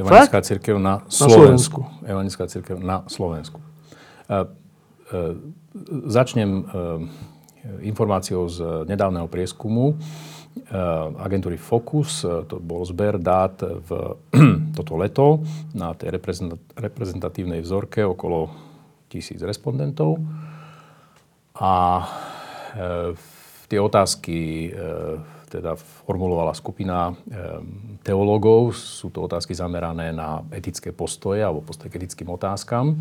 Evangelická církev na Slovensku. Na Slovensku. Evangelická církev na Slovensku. Uh, uh, začnem uh, informáciou z nedávneho prieskumu Eh, agentúry Focus. Eh, to bol zber dát v toto leto na tej reprezentatívnej vzorke okolo tisíc respondentov. A eh, tie otázky teda formulovala skupina teológov. Sú to otázky zamerané na etické postoje alebo postoje k etickým otázkam.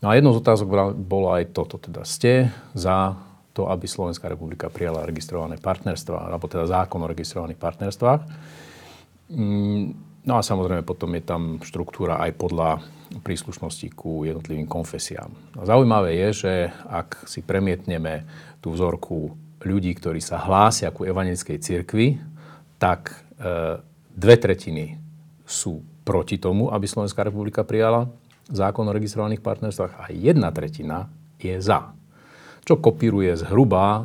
No a jednou z otázok bolo aj toto, teda ste za to, aby Slovenská republika prijala registrované partnerstva, alebo teda zákon o registrovaných partnerstvách. Mm, no a samozrejme potom je tam štruktúra aj podľa príslušnosti ku jednotlivým konfesiám. Zaujímavé je, že ak si premietneme tú vzorku ľudí, ktorí sa hlásia ku evangelickej cirkvi, tak e, dve tretiny sú proti tomu, aby Slovenská republika prijala zákon o registrovaných partnerstvách a jedna tretina je za čo kopíruje zhruba e, e,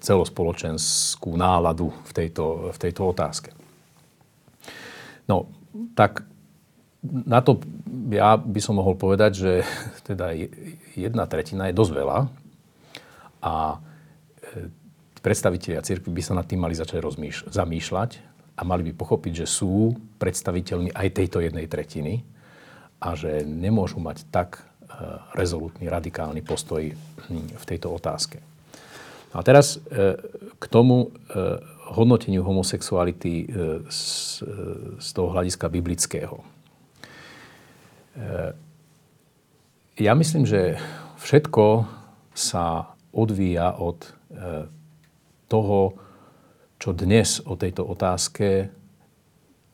celospoločenskú náladu v tejto, v tejto otázke. No, tak na to ja by som mohol povedať, že teda jedna tretina je dosť veľa a e, predstavitelia cirkvi by sa nad tým mali začať rozmýš- zamýšľať a mali by pochopiť, že sú predstaviteľmi aj tejto jednej tretiny a že nemôžu mať tak rezolutný, radikálny postoj hm, v tejto otázke. A teraz e, k tomu e, hodnoteniu homosexuality e, z toho hľadiska biblického. Ja myslím, že všetko sa odvíja od toho, čo dnes o tejto otázke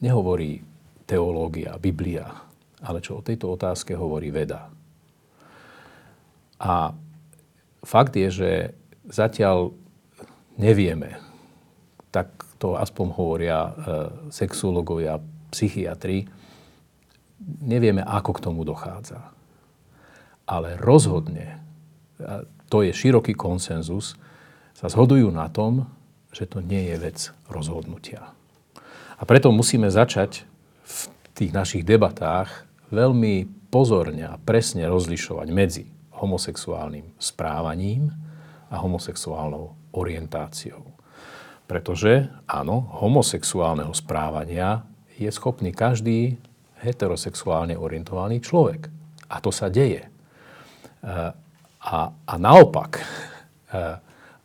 nehovorí teológia, Biblia, ale čo o tejto otázke hovorí veda. A fakt je, že zatiaľ nevieme, tak to aspoň hovoria e, sexuológovia, psychiatri, nevieme, ako k tomu dochádza. Ale rozhodne, a to je široký konsenzus, sa zhodujú na tom, že to nie je vec rozhodnutia. A preto musíme začať v tých našich debatách veľmi pozorne a presne rozlišovať medzi homosexuálnym správaním a homosexuálnou orientáciou. Pretože, áno, homosexuálneho správania je schopný každý heterosexuálne orientovaný človek. A to sa deje. A, a naopak, e,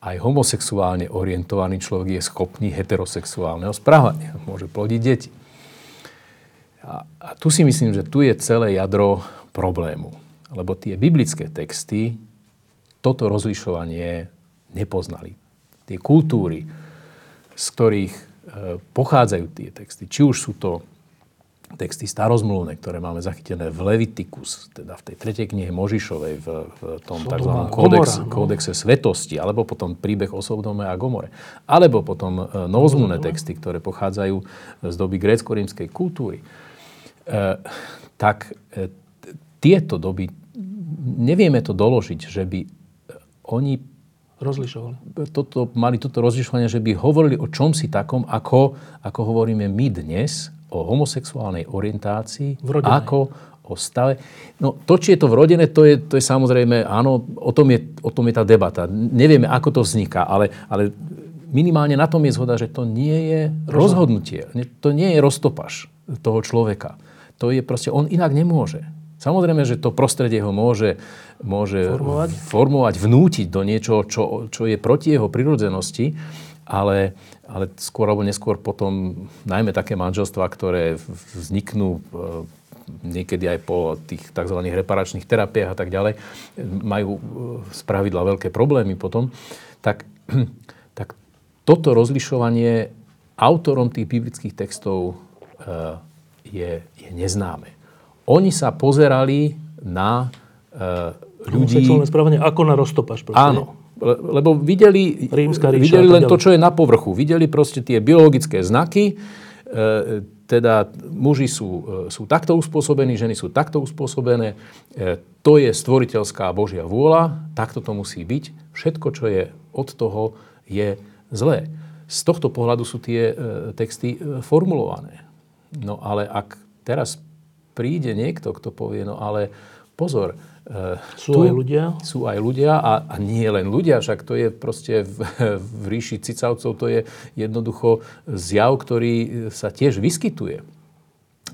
aj homosexuálne orientovaný človek je schopný heterosexuálneho správania. Môže plodiť deti. A, a tu si myslím, že tu je celé jadro problému. Lebo tie biblické texty toto rozlišovanie nepoznali. Tie kultúry, z ktorých e, pochádzajú tie texty, či už sú to texty starozmluvné, ktoré máme zachytené v Levitikus, teda v tej tretej knihe Možišovej, v, v tom tzv. Kódex, kódexe svetosti, alebo potom príbeh o Sodome a Gomore. Alebo potom e, novozmluvné texty, ktoré pochádzajú z doby grécko-rímskej kultúry. E, tak e, tieto doby, nevieme to doložiť, že by e, oni rozlišovali. Toto, mali toto rozlišovanie, že by hovorili o čom si takom, ako, ako hovoríme my dnes, o homosexuálnej orientácii, ako o stave. No to, či je to vrodené, to je, to je samozrejme, áno, o tom je, o tom je tá debata. Nevieme, ako to vzniká, ale, ale minimálne na tom je zhoda, že to nie je rozhodnutie. To nie je roztopaš toho človeka. To je proste, on inak nemôže. Samozrejme, že to prostredie ho môže, môže formovať. formovať, vnútiť do niečoho, čo, čo je proti jeho prirodzenosti, ale, ale skôr alebo neskôr potom najmä také manželstvá, ktoré vzniknú e, niekedy aj po tých tzv. reparačných terapiách a tak ďalej, majú e, z pravidla veľké problémy potom, tak, tak toto rozlišovanie autorom tých biblických textov e, je, je neznáme. Oni sa pozerali na ľudí... Sexuálne správanie ako na roztopaš. Proste. Áno, lebo videli, Rímska ríša, videli len to, čo je na povrchu. Videli proste tie biologické znaky, e, teda muži sú, e, sú takto uspôsobení, ženy sú takto uspôsobené. E, to je stvoriteľská Božia vôľa, takto to musí byť. Všetko, čo je od toho, je zlé. Z tohto pohľadu sú tie texty formulované. No ale ak teraz príde niekto, kto povie, no ale pozor, sú tu aj ľudia? Sú aj ľudia a, a nie len ľudia, však to je proste v, v ríši cicavcov, to je jednoducho zjav, ktorý sa tiež vyskytuje.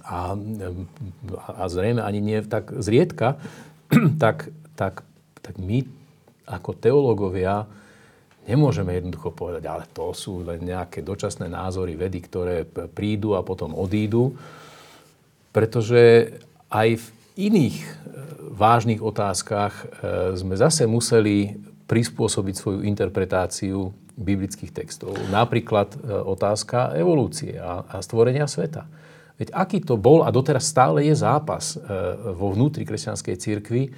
A, a zrejme ani nie tak zriedka, tak, tak, tak my ako teológovia nemôžeme jednoducho povedať, ale to sú len nejaké dočasné názory vedy, ktoré prídu a potom odídu, pretože aj v iných e, vážnych otázkach e, sme zase museli prispôsobiť svoju interpretáciu biblických textov. Napríklad e, otázka evolúcie a, stvorenia sveta. Veď aký to bol a doteraz stále je zápas vo vnútri kresťanskej církvy,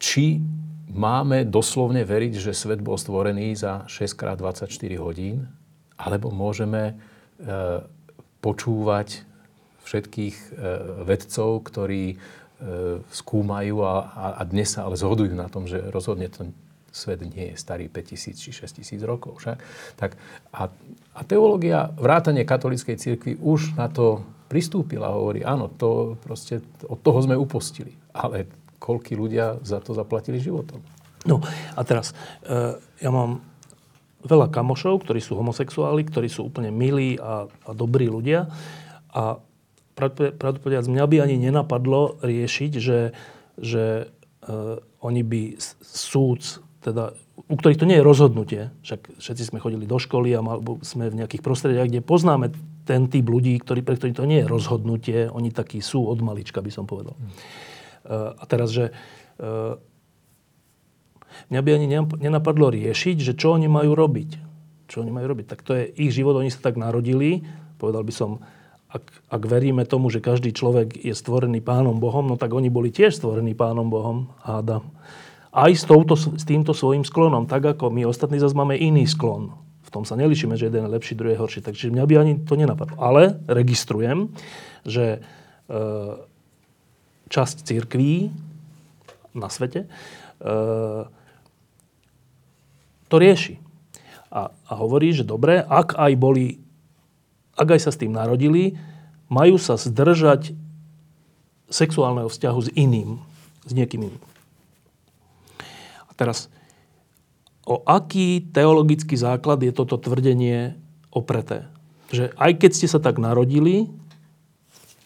či máme doslovne veriť, že svet bol stvorený za 6x24 hodín, alebo môžeme počúvať všetkých e, vedcov, ktorí e, skúmajú a, a dnes sa ale zhodujú na tom, že rozhodne ten svet nie je starý 5000 či 6000 rokov. Však? Tak, a, a teológia, vrátanie katolíckej cirkvi už na to pristúpila a hovorí, áno, to proste, od toho sme upostili. Ale koľky ľudia za to zaplatili životom. No a teraz, e, ja mám veľa kamošov, ktorí sú homosexuáli, ktorí sú úplne milí a, a dobrí ľudia. A pravdu povedať, mňa by ani nenapadlo riešiť, že, že uh, oni by súd, teda, u ktorých to nie je rozhodnutie, však všetci sme chodili do školy a mal, sme v nejakých prostrediach, kde poznáme ten typ ľudí, ktorý, pre ktorých to nie je rozhodnutie, oni takí sú od malička, by som povedal. Hmm. A teraz, že uh, mňa by ani nenapadlo riešiť, že čo oni majú robiť. Čo oni majú robiť. Tak to je ich život, oni sa tak narodili, povedal by som, ak, ak veríme tomu, že každý človek je stvorený Pánom Bohom, no tak oni boli tiež stvorení Pánom Bohom, Adam. Aj s, touto, s týmto svojim sklonom, tak ako my ostatní zase máme iný sklon. V tom sa nelišíme, že jeden je lepší, druhý je horší. Takže mňa by ani to nenapadlo. Ale registrujem, že e, časť církví na svete e, to rieši. A, a hovorí, že dobre, ak aj boli ak aj sa s tým narodili, majú sa zdržať sexuálneho vzťahu s iným, s niekým iným. A teraz, o aký teologický základ je toto tvrdenie opreté? Že aj keď ste sa tak narodili,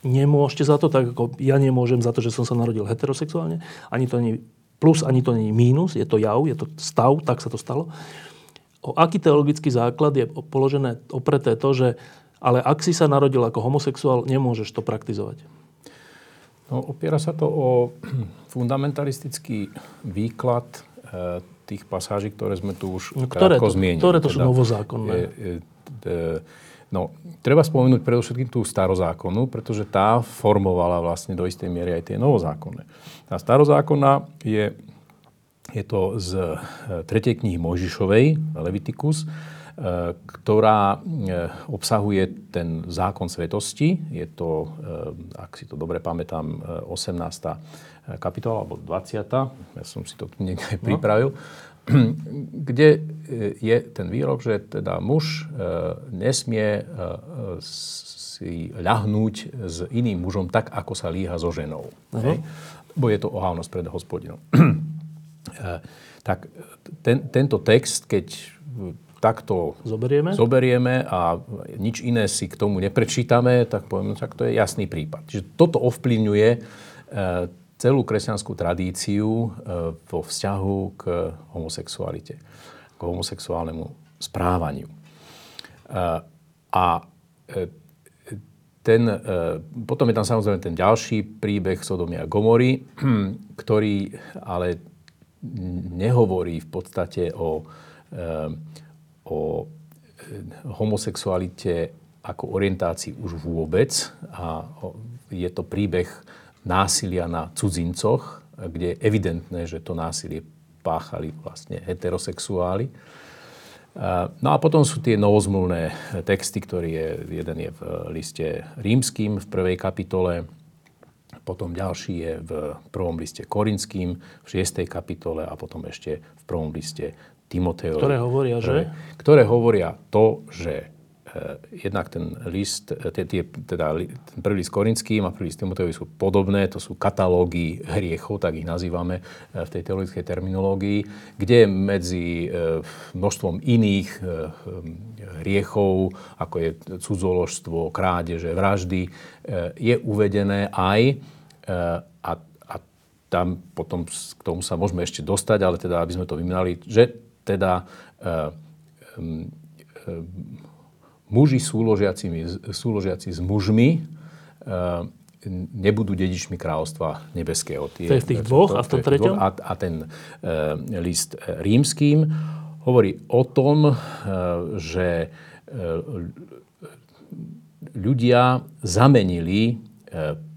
nemôžete za to, tak ako ja nemôžem za to, že som sa narodil heterosexuálne, ani to ani plus ani to nie je mínus, je to jav, je to stav, tak sa to stalo. O aký teologický základ je položené, opreté to, že ale ak si sa narodil ako homosexuál, nemôžeš to praktizovať. No, opiera sa to o fundamentalistický výklad e, tých pasáží, ktoré sme tu už no, ktoré to, zmienili. Ktoré to sú teda, novozákonné? Je, je, no, treba spomenúť predovšetkým tú starozákonu, pretože tá formovala vlastne do istej miery aj tie novozákonné. Tá starozákona je, je to z 3. E, knihy Mojžišovej, Leviticus, e, ktorá e, obsahuje ten zákon svetosti. Je to, ak si to dobre pamätám, 18 kapitola, alebo 20. Ja som si to tu niekde no. pripravil. Kde e, je ten výrok, že teda muž e, nesmie e, si ľahnúť s iným mužom tak, ako sa líha so ženou. Uh-huh. Bo je to ohávnosť pred hospodinom. tak ten, tento text, keď takto zoberieme. zoberieme a nič iné si k tomu neprečítame, tak poviem, tak to je jasný prípad. Čiže toto ovplyvňuje celú kresťanskú tradíciu e, vo vzťahu k homosexualite, k homosexuálnemu správaniu. E, a e, ten, potom je tam samozrejme ten ďalší príbeh Sodomia a Gomory, ktorý ale nehovorí v podstate o, o homosexualite ako orientácii už vôbec. A je to príbeh násilia na cudzincoch, kde je evidentné, že to násilie páchali vlastne heterosexuáli. No a potom sú tie novozmluvné texty, ktorý je, jeden je v liste rímským v prvej kapitole, potom ďalší je v prvom liste korinským v šiestej kapitole a potom ešte v prvom liste Timoteovi. Ktoré hovoria, že? Ktoré hovoria to, že Eh, jednak ten list, tie, tie, teda ten prvý list Korinským a prvý list Timoteovi sú podobné, to sú katalógy hriechov, tak ich nazývame eh, v tej teologickej terminológii, kde medzi množstvom iných hriechov, ako je cudzoložstvo, krádeže, vraždy, je uvedené aj a, a tam potom k tomu sa môžeme ešte dostať, ale teda, aby sme to vymenali, že teda muži súložiaci s mužmi e, nebudú dedičmi kráľovstva nebeského. Tie, to je v tých dvoch a v tom treťom? A, a ten e, list rímským hovorí o tom, e, že e, ľudia zamenili e,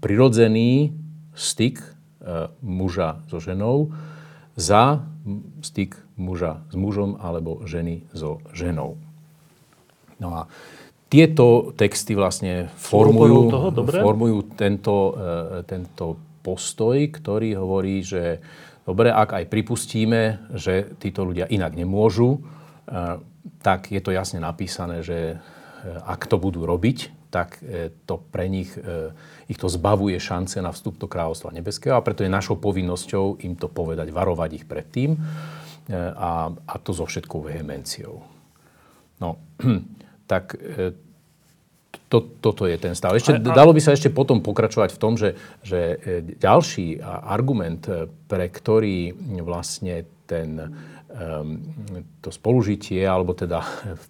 prirodzený styk e, muža so ženou za styk muža s mužom alebo ženy so ženou. No a tieto texty vlastne formujú, toho, formujú tento, e, tento postoj, ktorý hovorí, že dobre, ak aj pripustíme, že títo ľudia inak nemôžu, e, tak je to jasne napísané, že e, ak to budú robiť, tak to pre nich, ich to zbavuje šance na vstup do kráľovstva nebeského a preto je našou povinnosťou im to povedať, varovať ich pred tým a, a to so všetkou vehemenciou. No, tak e, to, toto je ten stav. Ešte, dalo by sa ešte potom pokračovať v tom, že, že e, ďalší argument, e, pre ktorý vlastne ten, to spolužitie, alebo teda v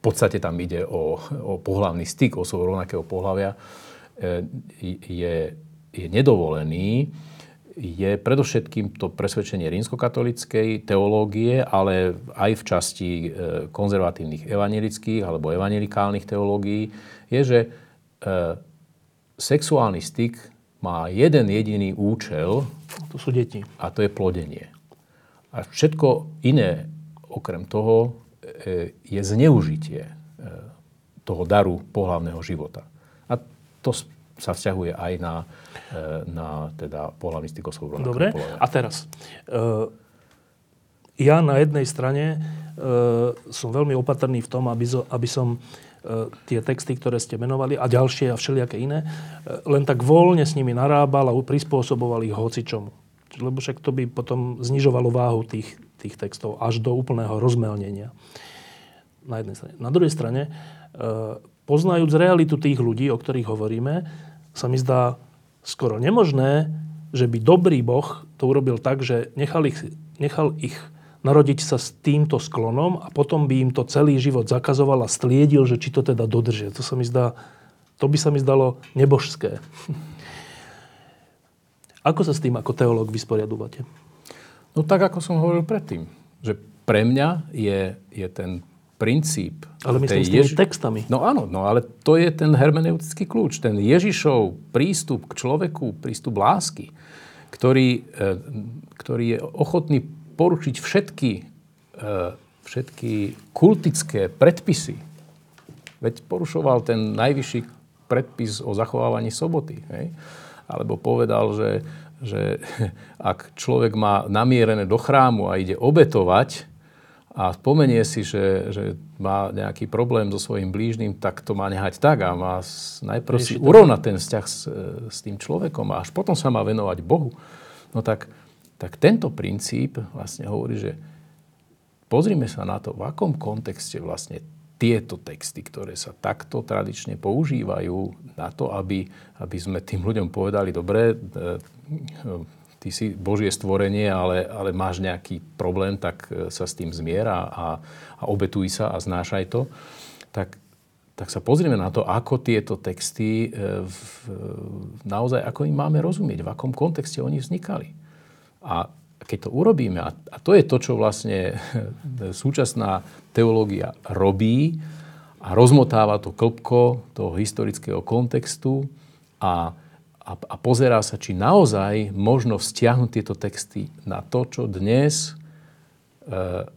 podstate tam ide o, o pohľavný styk osôb rovnakého pohľavia, je, je nedovolený, je predovšetkým to presvedčenie rímskokatolickej teológie, ale aj v časti e, konzervatívnych evangelických alebo evangelikálnych teológií, je, že e, sexuálny styk má jeden jediný účel. To sú deti. A to je plodenie. A všetko iné, okrem toho, e, je zneužitie toho daru pohľavného života. A to sa vzťahuje aj na, e, na teda pohľavný styk osôb Dobre, a teraz. Uh, ja na jednej strane som veľmi opatrný v tom, aby, zo, aby som tie texty, ktoré ste menovali a ďalšie a všelijaké iné, len tak voľne s nimi narábal a prispôsoboval ich hocičomu. Lebo však to by potom znižovalo váhu tých, tých textov až do úplného rozmelnenia. Na jednej strane. Na druhej strane, poznajúc realitu tých ľudí, o ktorých hovoríme, sa mi zdá skoro nemožné že by dobrý Boh to urobil tak, že nechal ich, nechal ich narodiť sa s týmto sklonom a potom by im to celý život zakazoval a stliedil, že či to teda dodržia. To sa mi zdá, to by sa mi zdalo nebožské. Ako sa s tým ako teológ vysporiadúvate? No tak, ako som hovoril predtým. Že pre mňa je, je ten princíp... Ale myslím s tými Ježi... textami. No áno, no ale to je ten hermeneutický kľúč. Ten Ježišov prístup k človeku, prístup lásky, ktorý, e, ktorý je ochotný poručiť všetky, e, všetky kultické predpisy. Veď porušoval ten najvyšší predpis o zachovávaní soboty. Hej? alebo povedal, že, že ak človek má namierené do chrámu a ide obetovať a spomenie si, že, že má nejaký problém so svojím blížnym, tak to má nehať tak a má najprv si urovnať ten vzťah s, s tým človekom a až potom sa má venovať Bohu. No tak, tak tento princíp vlastne hovorí, že pozrime sa na to, v akom kontexte vlastne tieto texty, ktoré sa takto tradične používajú na to, aby, aby sme tým ľuďom povedali, dobre, e, ty si Božie stvorenie, ale, ale máš nejaký problém, tak e, sa s tým zmiera a, a obetuj sa a znášaj to. Tak, tak sa pozrieme na to, ako tieto texty e, v, naozaj, ako im máme rozumieť, v akom kontexte oni vznikali. A keď to urobíme, a, a to je to, čo vlastne súčasná teológia robí a rozmotáva to klpko toho historického kontextu a, a, a pozerá sa, či naozaj možno vzťahnuť tieto texty na to, čo dnes e,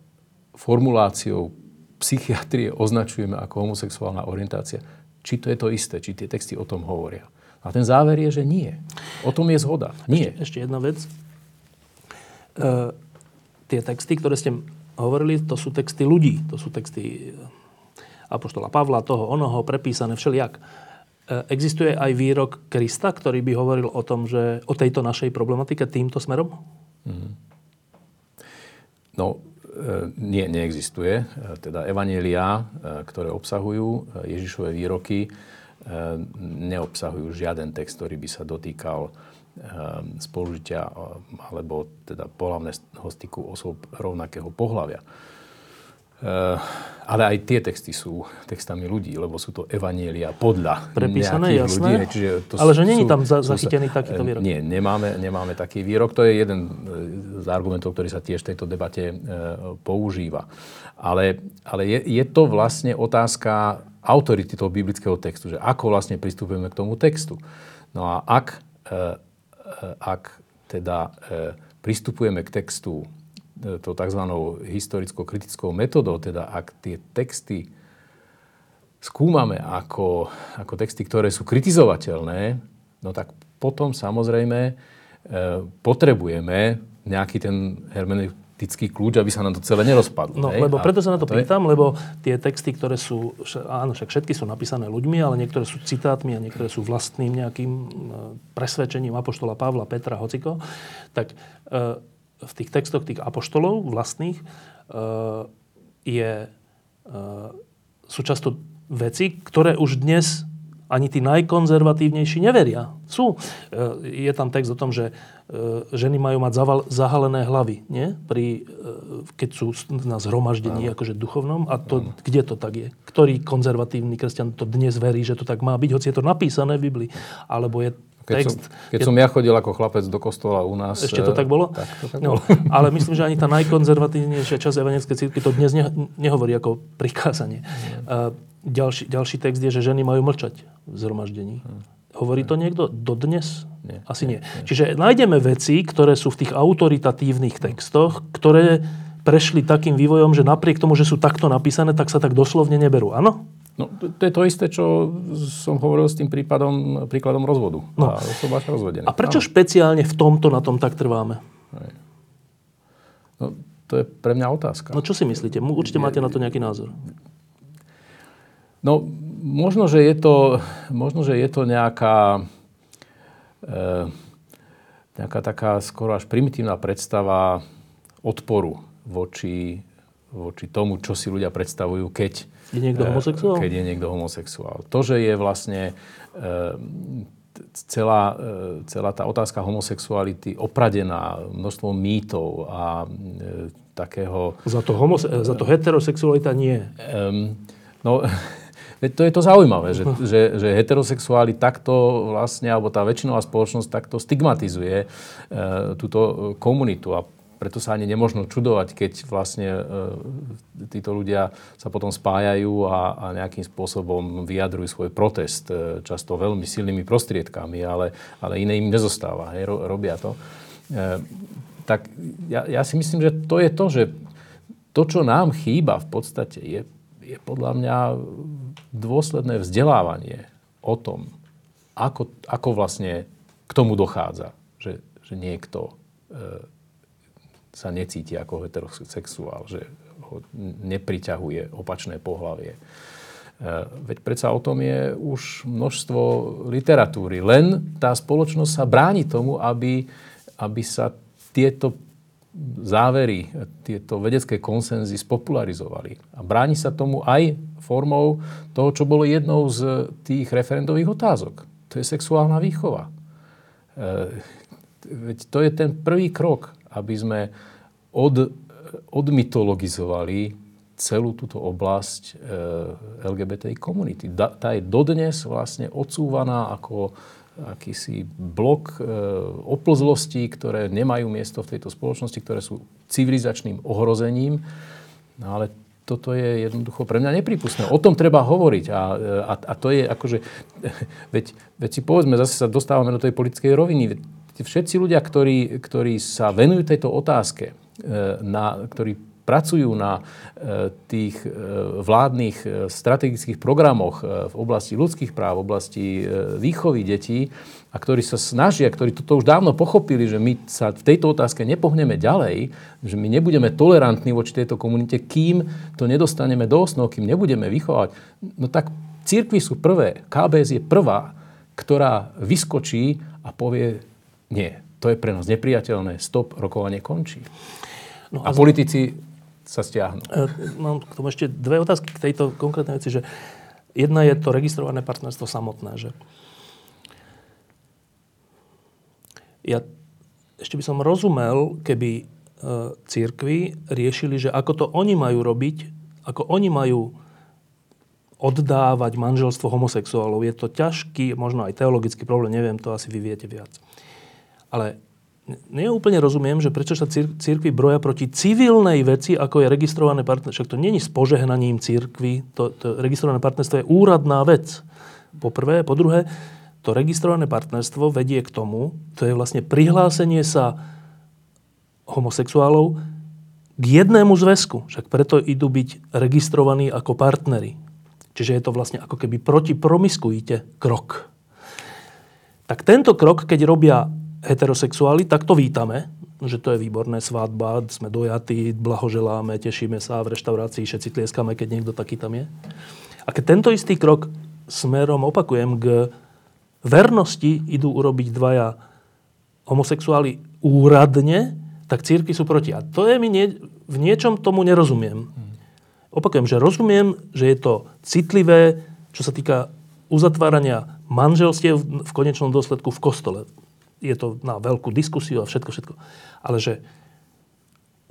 formuláciou psychiatrie označujeme ako homosexuálna orientácia. Či to je to isté, či tie texty o tom hovoria. A ten záver je, že nie. O tom je zhoda. Nie. Ešte, ešte jedna vec. E, tie texty, ktoré ste hovorili, to sú texty ľudí. To sú texty Apoštola Pavla, toho, onoho, prepísané všelijak. E, existuje aj výrok Krista, ktorý by hovoril o tom, že o tejto našej problematike týmto smerom? Mm. No, e, nie, neexistuje. Teda evanielia, ktoré obsahujú Ježišové výroky, neobsahujú žiaden text, ktorý by sa dotýkal spolužitia alebo teda pohľavného styku osôb rovnakého pohľavia. Ehm, ale aj tie texty sú textami ľudí, lebo sú to evanielia podľa Prepísané, jasné. ľudí. Čiže to ale sú, že není tam za, zachytený takýto výrok? Nie, nemáme, nemáme taký výrok. To je jeden e, z argumentov, ktorý sa tiež v tejto debate e, používa. Ale, ale je, je to vlastne otázka autority toho biblického textu, že ako vlastne pristupujeme k tomu textu. No a ak e, ak teda e, pristupujeme k textu e, to tzv. historicko-kritickou metodou, teda ak tie texty skúmame ako, ako texty, ktoré sú kritizovateľné, no tak potom samozrejme e, potrebujeme nejaký ten hermeneutický kľúč, aby sa nám to celé nerozpadlo. No, hej? lebo preto sa na to, to pýtam, je... lebo tie texty, ktoré sú, áno, však všetky sú napísané ľuďmi, ale niektoré sú citátmi a niektoré sú vlastným nejakým e, presvedčením apoštola Pavla, Petra, hociko, tak e, v tých textoch tých apoštolov vlastných e, je, sú často veci, ktoré už dnes ani tí najkonzervatívnejší neveria. Sú. Je tam text o tom, že E, ženy majú mať zaval, zahalené hlavy, nie? Pri, e, keď sú na zhromaždení akože duchovnom. A to, kde to tak je? Ktorý konzervatívny kresťan to dnes verí, že to tak má byť, hoci je to napísané v Biblii? Alebo je keď text... Som, keď je, som ja chodil ako chlapec do kostola u nás... Ešte to tak bolo? Tak, to tak no, bolo. ale myslím, že ani tá najkonzervatívnejšia časť evangelickej círky to dnes ne, nehovorí ako prikázanie. Uh, ďalší, ďalší text je, že ženy majú mlčať v zhromaždení. Hmm. Hovorí to niekto dodnes? Nie. Asi nie. nie. Čiže nájdeme veci, ktoré sú v tých autoritatívnych textoch, ktoré prešli takým vývojom, že napriek tomu, že sú takto napísané, tak sa tak doslovne neberú. Áno? No, to je to isté, čo som hovoril s tým prípadom, príkladom rozvodu. No. A osoba rozvedená. A prečo Áno. špeciálne v tomto na tom tak trváme? No, to je pre mňa otázka. No čo si myslíte? Určite máte na to nejaký názor. No, možno, že je to, možno, že je to nejaká Eh, nejaká taká skoro až primitívna predstava odporu voči, voči tomu, čo si ľudia predstavujú, keď je niekto eh, homosexuál. Keď je niekto homosexuál. To, že je vlastne eh, celá, celá tá otázka homosexuality opradená množstvom mýtov a takého... Za to, homose- za to heterosexualita nie. Um, no, to je to zaujímavé, že, že, že heterosexuáli takto vlastne, alebo tá väčšinová spoločnosť takto stigmatizuje e, túto komunitu. A preto sa ani nemožno čudovať, keď vlastne e, títo ľudia sa potom spájajú a, a nejakým spôsobom vyjadrujú svoj protest, e, často veľmi silnými prostriedkami, ale, ale iné im nezostáva, hej, ro, robia to. E, tak ja, ja si myslím, že to je to, že to, čo nám chýba v podstate, je, je podľa mňa dôsledné vzdelávanie o tom, ako, ako vlastne k tomu dochádza, že, že niekto e, sa necíti ako heterosexuál, že ho nepriťahuje opačné pohlavie. E, veď predsa o tom je už množstvo literatúry. Len tá spoločnosť sa bráni tomu, aby, aby sa tieto závery, tieto vedecké konsenzy spopularizovali. A bráni sa tomu aj formou toho, čo bolo jednou z tých referendových otázok. To je sexuálna výchova. E, veď to je ten prvý krok aby sme od, odmytologizovali celú túto oblasť e, LGBTI komunity. Da, tá je dodnes vlastne odsúvaná ako akýsi blok e, oplzlostí, ktoré nemajú miesto v tejto spoločnosti, ktoré sú civilizačným ohrozením. No ale toto je jednoducho pre mňa nepripustné. O tom treba hovoriť. A, a, a to je akože... Veď, veď si povedzme, zase sa dostávame do tej politickej roviny všetci ľudia, ktorí, ktorí sa venujú tejto otázke, e, na, ktorí pracujú na e, tých e, vládnych strategických programoch v oblasti ľudských práv, v oblasti výchovy detí a ktorí sa snažia, ktorí toto už dávno pochopili, že my sa v tejto otázke nepohneme ďalej, že my nebudeme tolerantní voči tejto komunite, kým to nedostaneme do osnov, kým nebudeme vychovať, no tak církvy sú prvé, KBS je prvá, ktorá vyskočí a povie, nie, to je pre nás nepriateľné, stop, rokovanie končí. No a, a politici sa stiahnu. E, mám k tomu ešte dve otázky k tejto konkrétnej veci, že jedna je to registrované partnerstvo samotné, že ja ešte by som rozumel, keby e, církvy riešili, že ako to oni majú robiť, ako oni majú oddávať manželstvo homosexuálov. Je to ťažký, možno aj teologický problém, neviem, to asi vy viete viac. Ale neúplne rozumiem, že prečo sa cír- církvy broja proti civilnej veci, ako je registrované partnerstvo. Však to není s požehnaním církvy. To, to registrované partnerstvo je úradná vec. Po prvé. Po druhé, to registrované partnerstvo vedie k tomu, to je vlastne prihlásenie sa homosexuálov k jednému zväzku. Však preto idú byť registrovaní ako partnery. Čiže je to vlastne ako keby proti promiskuite krok. Tak tento krok, keď robia heterosexuáli, tak to vítame, že to je výborné, svadba, sme dojatí, blahoželáme, tešíme sa, v reštaurácii všetci tlieskame, keď niekto taký tam je. A keď tento istý krok smerom, opakujem, k vernosti idú urobiť dvaja homosexuáli úradne, tak círky sú proti. A to je mi nie, v niečom tomu nerozumiem. Opakujem, že rozumiem, že je to citlivé, čo sa týka uzatvárania manželstiev v konečnom dôsledku v kostole je to na veľkú diskusiu a všetko, všetko. Ale že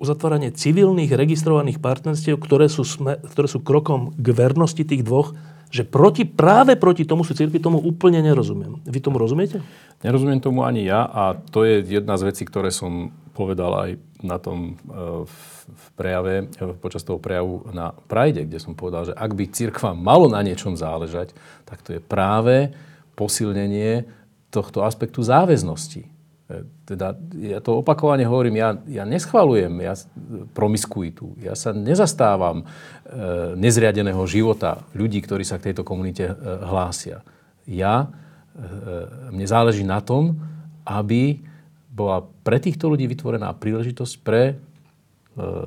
uzatváranie civilných registrovaných partnerstiev, ktoré sú, sme, ktoré sú krokom k vernosti tých dvoch, že proti, práve proti tomu sú církvy, tomu úplne nerozumiem. Vy tomu rozumiete? Nerozumiem tomu ani ja a to je jedna z vecí, ktoré som povedal aj na tom e, v prejave, e, počas toho prejavu na Prajde, kde som povedal, že ak by církva malo na niečom záležať, tak to je práve posilnenie tohto aspektu záväznosti. E, teda ja to opakovane hovorím, ja, ja neschvalujem ja, promiskuitu. Ja sa nezastávam e, nezriadeného života ľudí, ktorí sa k tejto komunite e, hlásia. Ja, e, mne záleží na tom, aby bola pre týchto ľudí vytvorená príležitosť pre e,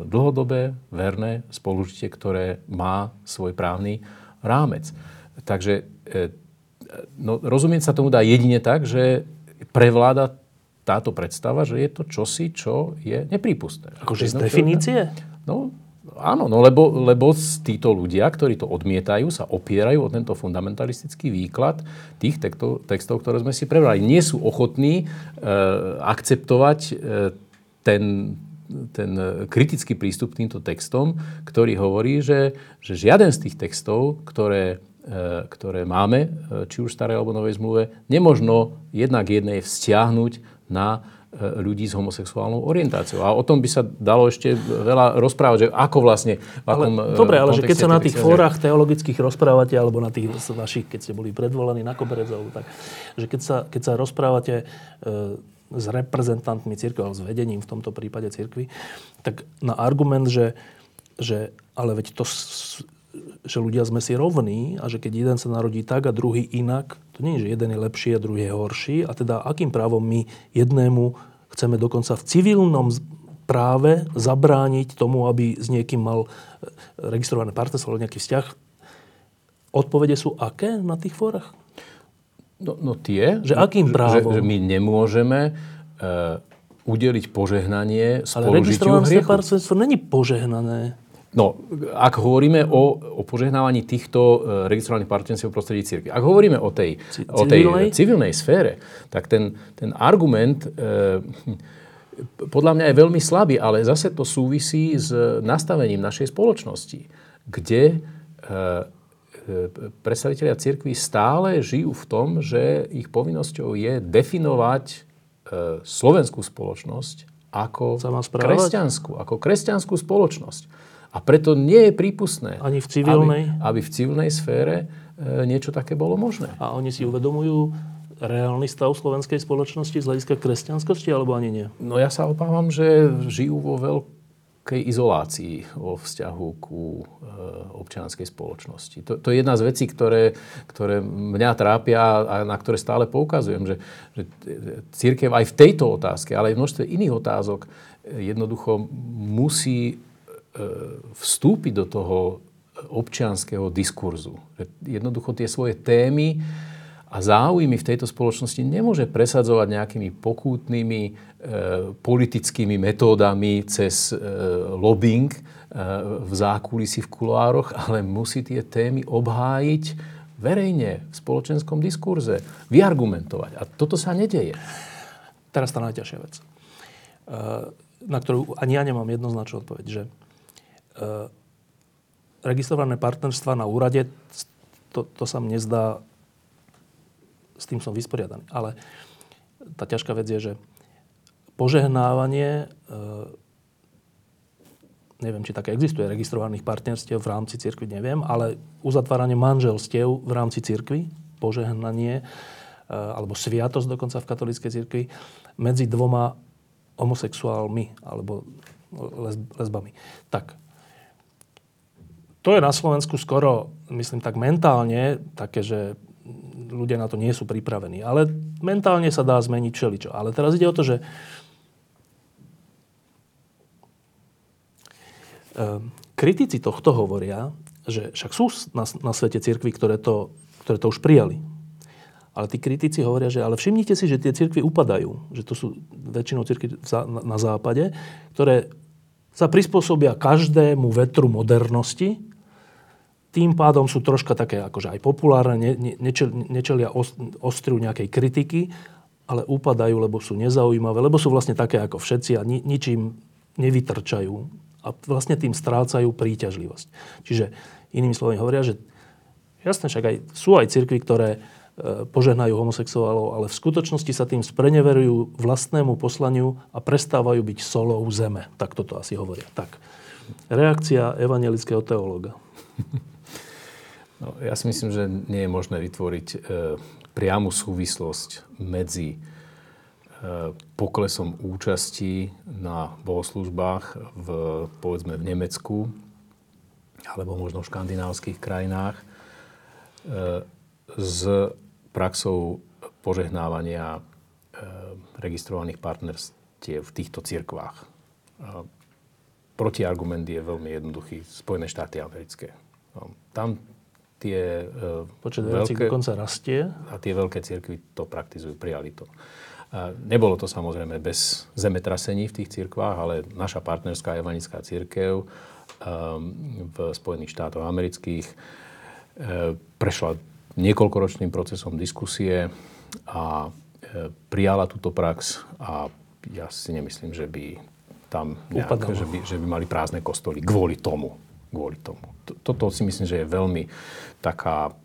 dlhodobé, verné spolužitie, ktoré má svoj právny rámec. Takže e, no, rozumieť sa tomu dá jedine tak, že prevláda táto predstava, že je to čosi, čo je neprípustné. Akože z definície? No, Áno, no lebo, lebo títo ľudia, ktorí to odmietajú, sa opierajú o tento fundamentalistický výklad tých textov, textov ktoré sme si prebrali. Nie sú ochotní e, akceptovať e, ten, ten kritický prístup k týmto textom, ktorý hovorí, že, že žiaden z tých textov, ktoré, e, ktoré máme, e, či už v starej alebo novej zmluve, nemožno jednak jednej vzťahnuť na E, ľudí s homosexuálnou orientáciou. A o tom by sa dalo ešte veľa rozprávať, že ako vlastne... V akom ale, dobre, ale že keď sa na tých fórach teologických rozprávate, alebo na tých vašich, keď ste boli predvolení na koberec, tak, že keď sa, keď sa rozprávate e, s reprezentantmi církvy, alebo s vedením v tomto prípade církvy, tak na argument, že, že ale veď to že ľudia sme si rovní a že keď jeden sa narodí tak a druhý inak, to nie je, že jeden je lepší a druhý je horší. A teda akým právom my jednému chceme dokonca v civilnom práve zabrániť tomu, aby s niekým mal e, registrované partnerstvo alebo nejaký vzťah. Odpovede sú aké na tých fórach? No, no tie, že akým právom? Že, že my nemôžeme uh, udeliť požehnanie Ale registrované partnerstvo není požehnané. No, ak hovoríme o, o požehnávaní týchto uh, registrovaných partnerstiev prostredí cirkvi, ak hovoríme o tej, o tej civilnej sfére, tak ten, ten argument uh, podľa mňa je veľmi slabý, ale zase to súvisí s nastavením našej spoločnosti, kde uh, predstavitelia cirkvi stále žijú v tom, že ich povinnosťou je definovať slovenskú spoločnosť ako kresťanskú, ako kresťanskú spoločnosť. A preto nie je prípustné, Ani v civilnej? Aby, aby v civilnej sfére e, niečo také bolo možné. A oni si uvedomujú reálny stav slovenskej spoločnosti z hľadiska kresťanskosti, alebo ani nie? No ja sa obávam, že žijú vo veľkej izolácii vo vzťahu ku e, občianskej spoločnosti. To, to je jedna z vecí, ktoré, ktoré mňa trápia a na ktoré stále poukazujem, že, že církev aj v tejto otázke, ale aj v množstve iných otázok jednoducho musí vstúpiť do toho občianského diskurzu. Jednoducho tie svoje témy a záujmy v tejto spoločnosti nemôže presadzovať nejakými pokútnymi e, politickými metódami cez e, lobbying e, v zákulisí v kuloároch, ale musí tie témy obhájiť verejne v spoločenskom diskurze, vyargumentovať. A toto sa nedeje. Teraz tá najťažšia vec, e, na ktorú ani ja nemám jednoznačnú odpoveď, že E, registrované partnerstva na úrade, to, to sa mne zdá, s tým som vysporiadaný. Ale tá ťažká vec je, že požehnávanie, e, neviem, či také existuje, registrovaných partnerstiev v rámci cirkvi, neviem, ale uzatváranie manželstiev v rámci cirkvi, požehnanie, e, alebo sviatosť dokonca v katolíckej cirkvi, medzi dvoma homosexuálmi alebo lesbami. Tak, to je na Slovensku skoro, myslím tak mentálne, také, že ľudia na to nie sú pripravení. Ale mentálne sa dá zmeniť všeličo. Ale teraz ide o to, že ehm, kritici tohto hovoria, že však sú na, svete cirkvy, ktoré to, ktoré to už prijali. Ale tí kritici hovoria, že ale všimnite si, že tie cirkvy upadajú. Že to sú väčšinou cirkvy na západe, ktoré sa prispôsobia každému vetru modernosti tým pádom sú troška také akože aj populárne, ne, ne, nečel, nečelia ostriu nejakej kritiky, ale upadajú, lebo sú nezaujímavé, lebo sú vlastne také ako všetci a ni, ničím nevytrčajú a vlastne tým strácajú príťažlivosť. Čiže inými slovami hovoria, že jasne, však aj, sú aj cirkvy, ktoré e, požehnajú homosexuálov, ale v skutočnosti sa tým spreneverujú vlastnému poslaniu a prestávajú byť solou zeme. Tak toto asi hovoria. Tak. Reakcia evangelického teológa. No, ja si myslím, že nie je možné vytvoriť e, priamu súvislosť medzi e, poklesom účasti na bohoslužbách v, povedzme, v Nemecku alebo možno v škandinávskych krajinách e, s praxou požehnávania e, registrovaných partnerstiev v týchto cirkvách. E, protiargument je veľmi jednoduchý. Spojené štáty americké. No, tam tie e, Počet veľké, dokonca rastie. A tie veľké cirkvy to praktizujú, prijali to. A nebolo to samozrejme bez zemetrasení v tých cirkvách, ale naša partnerská evanická církev v Spojených štátoch amerických. Prešla niekoľkoročným procesom diskusie a prijala túto prax a ja si nemyslím, že by tam nejak, že by, že by mali prázdne kostoly kvôli tomu. Kvôli tomu. Toto si myslím, že je veľmi taká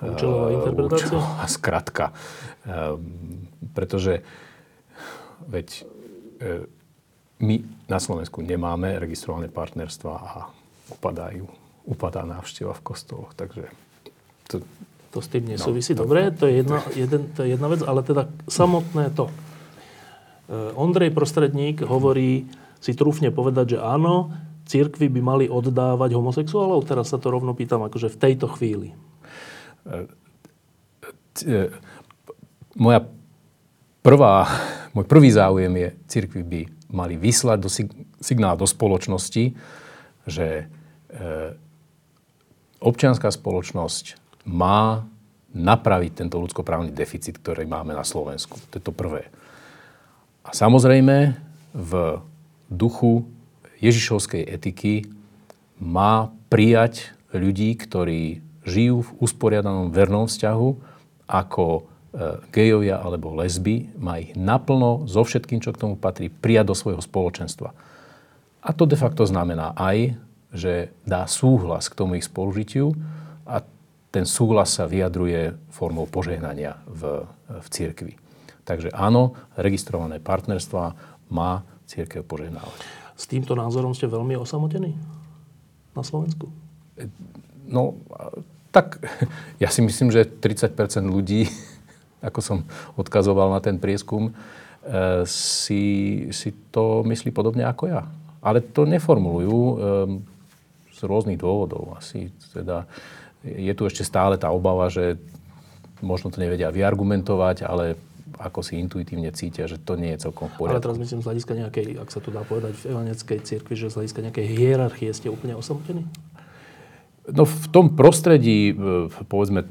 Účelová interpretácia? Účelová skratka. Pretože veď e, my na Slovensku nemáme registrované partnerstva a upadajú, upadá návšteva v kostoloch. Takže to, to s tým nesúvisí. No, Dobre, to je, jedna, jeden, to je jedna vec, ale teda samotné to. E, Ondrej Prostredník hovorí, si trúfne povedať, že áno, církvy by mali oddávať homosexuálov? Teraz sa to rovno pýtam, akože v tejto chvíli. E, moja prvá, môj prvý záujem je, církvy by mali vyslať do signál do spoločnosti, že e, občianská spoločnosť má napraviť tento ľudskoprávny deficit, ktorý máme na Slovensku. To je to prvé. A samozrejme, v duchu Ježišovskej etiky má prijať ľudí, ktorí žijú v usporiadanom vernom vzťahu ako e, gejovia alebo lesby, má ich naplno so všetkým, čo k tomu patrí, prijať do svojho spoločenstva. A to de facto znamená aj, že dá súhlas k tomu ich spolužitiu a ten súhlas sa vyjadruje formou požehnania v, v cirkvi. Takže áno, registrované partnerstva má církev požehnávať. S týmto názorom ste veľmi osamotení na Slovensku? No, tak ja si myslím, že 30% ľudí, ako som odkazoval na ten prieskum, eh, si, si to myslí podobne ako ja. Ale to neformulujú eh, z rôznych dôvodov. Asi teda je tu ešte stále tá obava, že možno to nevedia vyargumentovať, ale ako si intuitívne cítia, že to nie je celkom v poriadku. Ale teraz myslím z hľadiska nejakej, ak sa to dá povedať, v evangelickej cirkvi, že z hľadiska nejakej hierarchie ste úplne osamotení? No v tom prostredí, e, povedzme,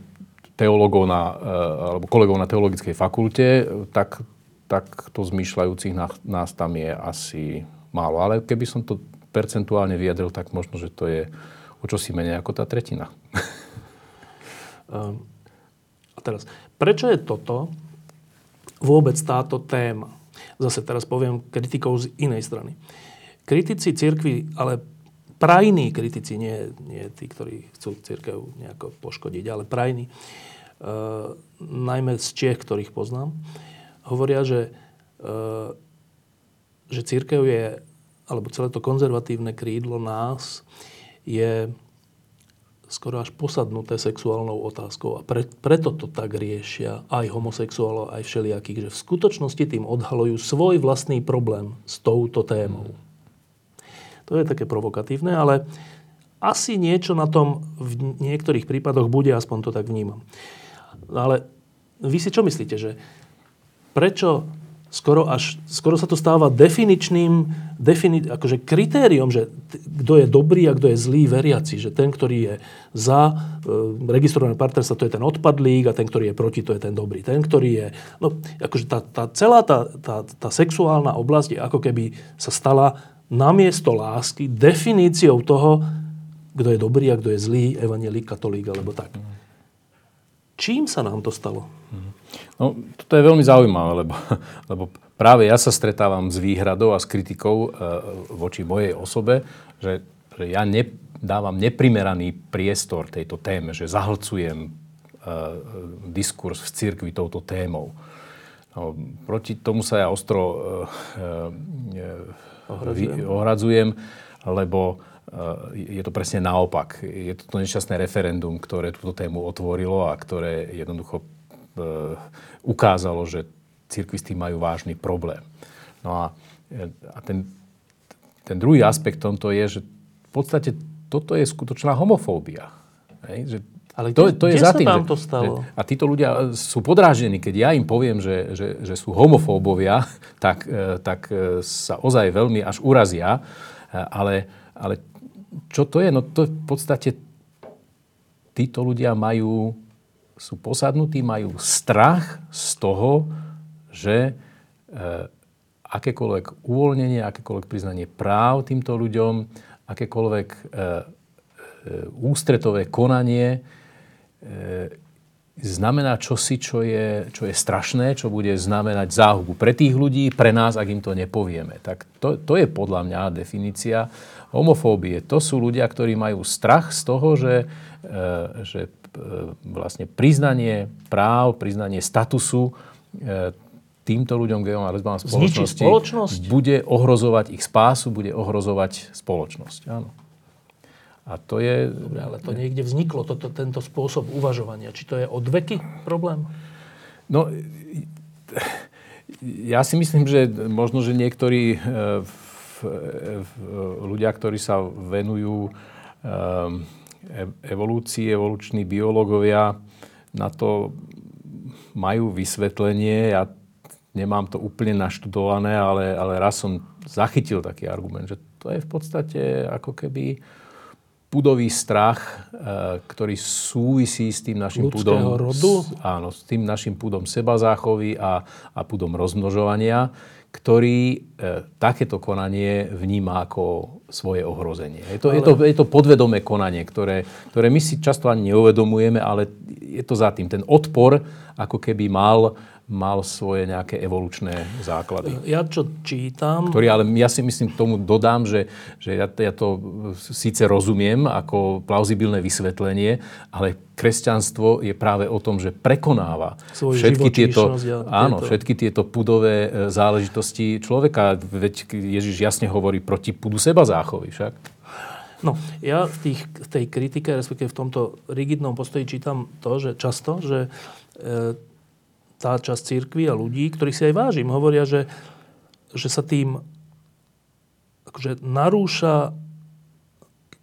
teológov na, e, alebo kolegov na teologickej fakulte, tak, tak to zmýšľajúcich nás, nás tam je asi málo. Ale keby som to percentuálne vyjadril, tak možno, že to je o čosi menej ako tá tretina. Um, a teraz, prečo je toto vôbec táto téma. Zase teraz poviem kritikov z inej strany. Kritici cirkvi, ale prajní kritici, nie, nie tí, ktorí chcú církev nejako poškodiť, ale prajní, uh, najmä z Čech, ktorých poznám, hovoria, že, uh, že církev je, alebo celé to konzervatívne krídlo nás je skoro až posadnuté sexuálnou otázkou. A pre, preto to tak riešia aj homosexuálov, aj všelijakých, že v skutočnosti tým odhalujú svoj vlastný problém s touto témou. To je také provokatívne, ale asi niečo na tom v niektorých prípadoch bude, aspoň to tak vnímam. Ale vy si čo myslíte, že prečo skoro, až, skoro sa to stáva definičným, defini, akože kritériom, že kto je dobrý a kto je zlý veriaci. Že ten, ktorý je za e, registrované partnerstvo, to je ten odpadlík a ten, ktorý je proti, to je ten dobrý. Ten, ktorý je... No, akože tá, tá celá tá, tá, tá sexuálna oblasť je ako keby sa stala namiesto lásky definíciou toho, kto je dobrý a kto je zlý, evangelík, katolík alebo tak. Čím sa nám to stalo? No, toto je veľmi zaujímavé, lebo, lebo práve ja sa stretávam s výhradou a s kritikou e, voči mojej osobe, že, že ja ne, dávam neprimeraný priestor tejto téme, že zahlcujem e, diskurs v cirkvi touto témou. No, proti tomu sa ja ostro e, e, ohradzujem. ohradzujem, lebo e, je to presne naopak. Je to to nešťastné referendum, ktoré túto tému otvorilo a ktoré jednoducho ukázalo, že cirkvi s tým majú vážny problém. No a, a ten, ten druhý aspekt tomto je, že v podstate toto je skutočná homofóbia. Hej? Že ale to, to je za tým, vám to stalo? Že, a títo ľudia sú podráždení, keď ja im poviem, že, že, že sú homofóbovia, tak, e, tak e, sa ozaj veľmi až urazia. Ale, ale čo to je? No to v podstate títo ľudia majú sú posadnutí, majú strach z toho, že e, akékoľvek uvoľnenie, akékoľvek priznanie práv týmto ľuďom akékoľvek e, e, ústretové konanie znamená čosi, čo je, čo je strašné, čo bude znamenať záhubu pre tých ľudí, pre nás, ak im to nepovieme. Tak to, to je podľa mňa definícia homofóbie. To sú ľudia, ktorí majú strach z toho, že, že vlastne priznanie práv, priznanie statusu týmto ľuďom, geom a lesbám spoločnosti spoločnosť? bude ohrozovať ich spásu, bude ohrozovať spoločnosť. Áno. A to je... Dobre, ale to niekde vzniklo, toto, tento spôsob uvažovania. Či to je od veky problém? No, ja si myslím, že možno, že niektorí e, ľudia, ktorí sa venujú e, evolúcii, evoluční biológovia, na to majú vysvetlenie. Ja nemám to úplne naštudované, ale, ale raz som zachytil taký argument, že to je v podstate ako keby pudový strach, e, ktorý súvisí s tým našim Ľudského pudom... rodu? Áno, s tým našim pudom sebazáchovy a, a pudom rozmnožovania, ktorý e, takéto konanie vníma ako svoje ohrozenie. Je to, ale... je to, je to podvedomé konanie, ktoré, ktoré my si často ani neuvedomujeme, ale je to za tým. Ten odpor ako keby mal mal svoje nejaké evolučné základy. Ja čo čítam... Ktorý, ale ja si myslím, k tomu dodám, že, že ja, ja to síce rozumiem ako plauzibilné vysvetlenie, ale kresťanstvo je práve o tom, že prekonáva Svoju všetky tieto, áno, všetky tieto pudové e, záležitosti človeka. Veď Ježiš jasne hovorí proti pudu seba záchovy však. No, ja v, tých, v tej kritike, respektíve v tomto rigidnom postoji čítam to, že často, že e, tá časť církvy a ľudí, ktorých si aj vážim, hovoria, že, že sa tým akože narúša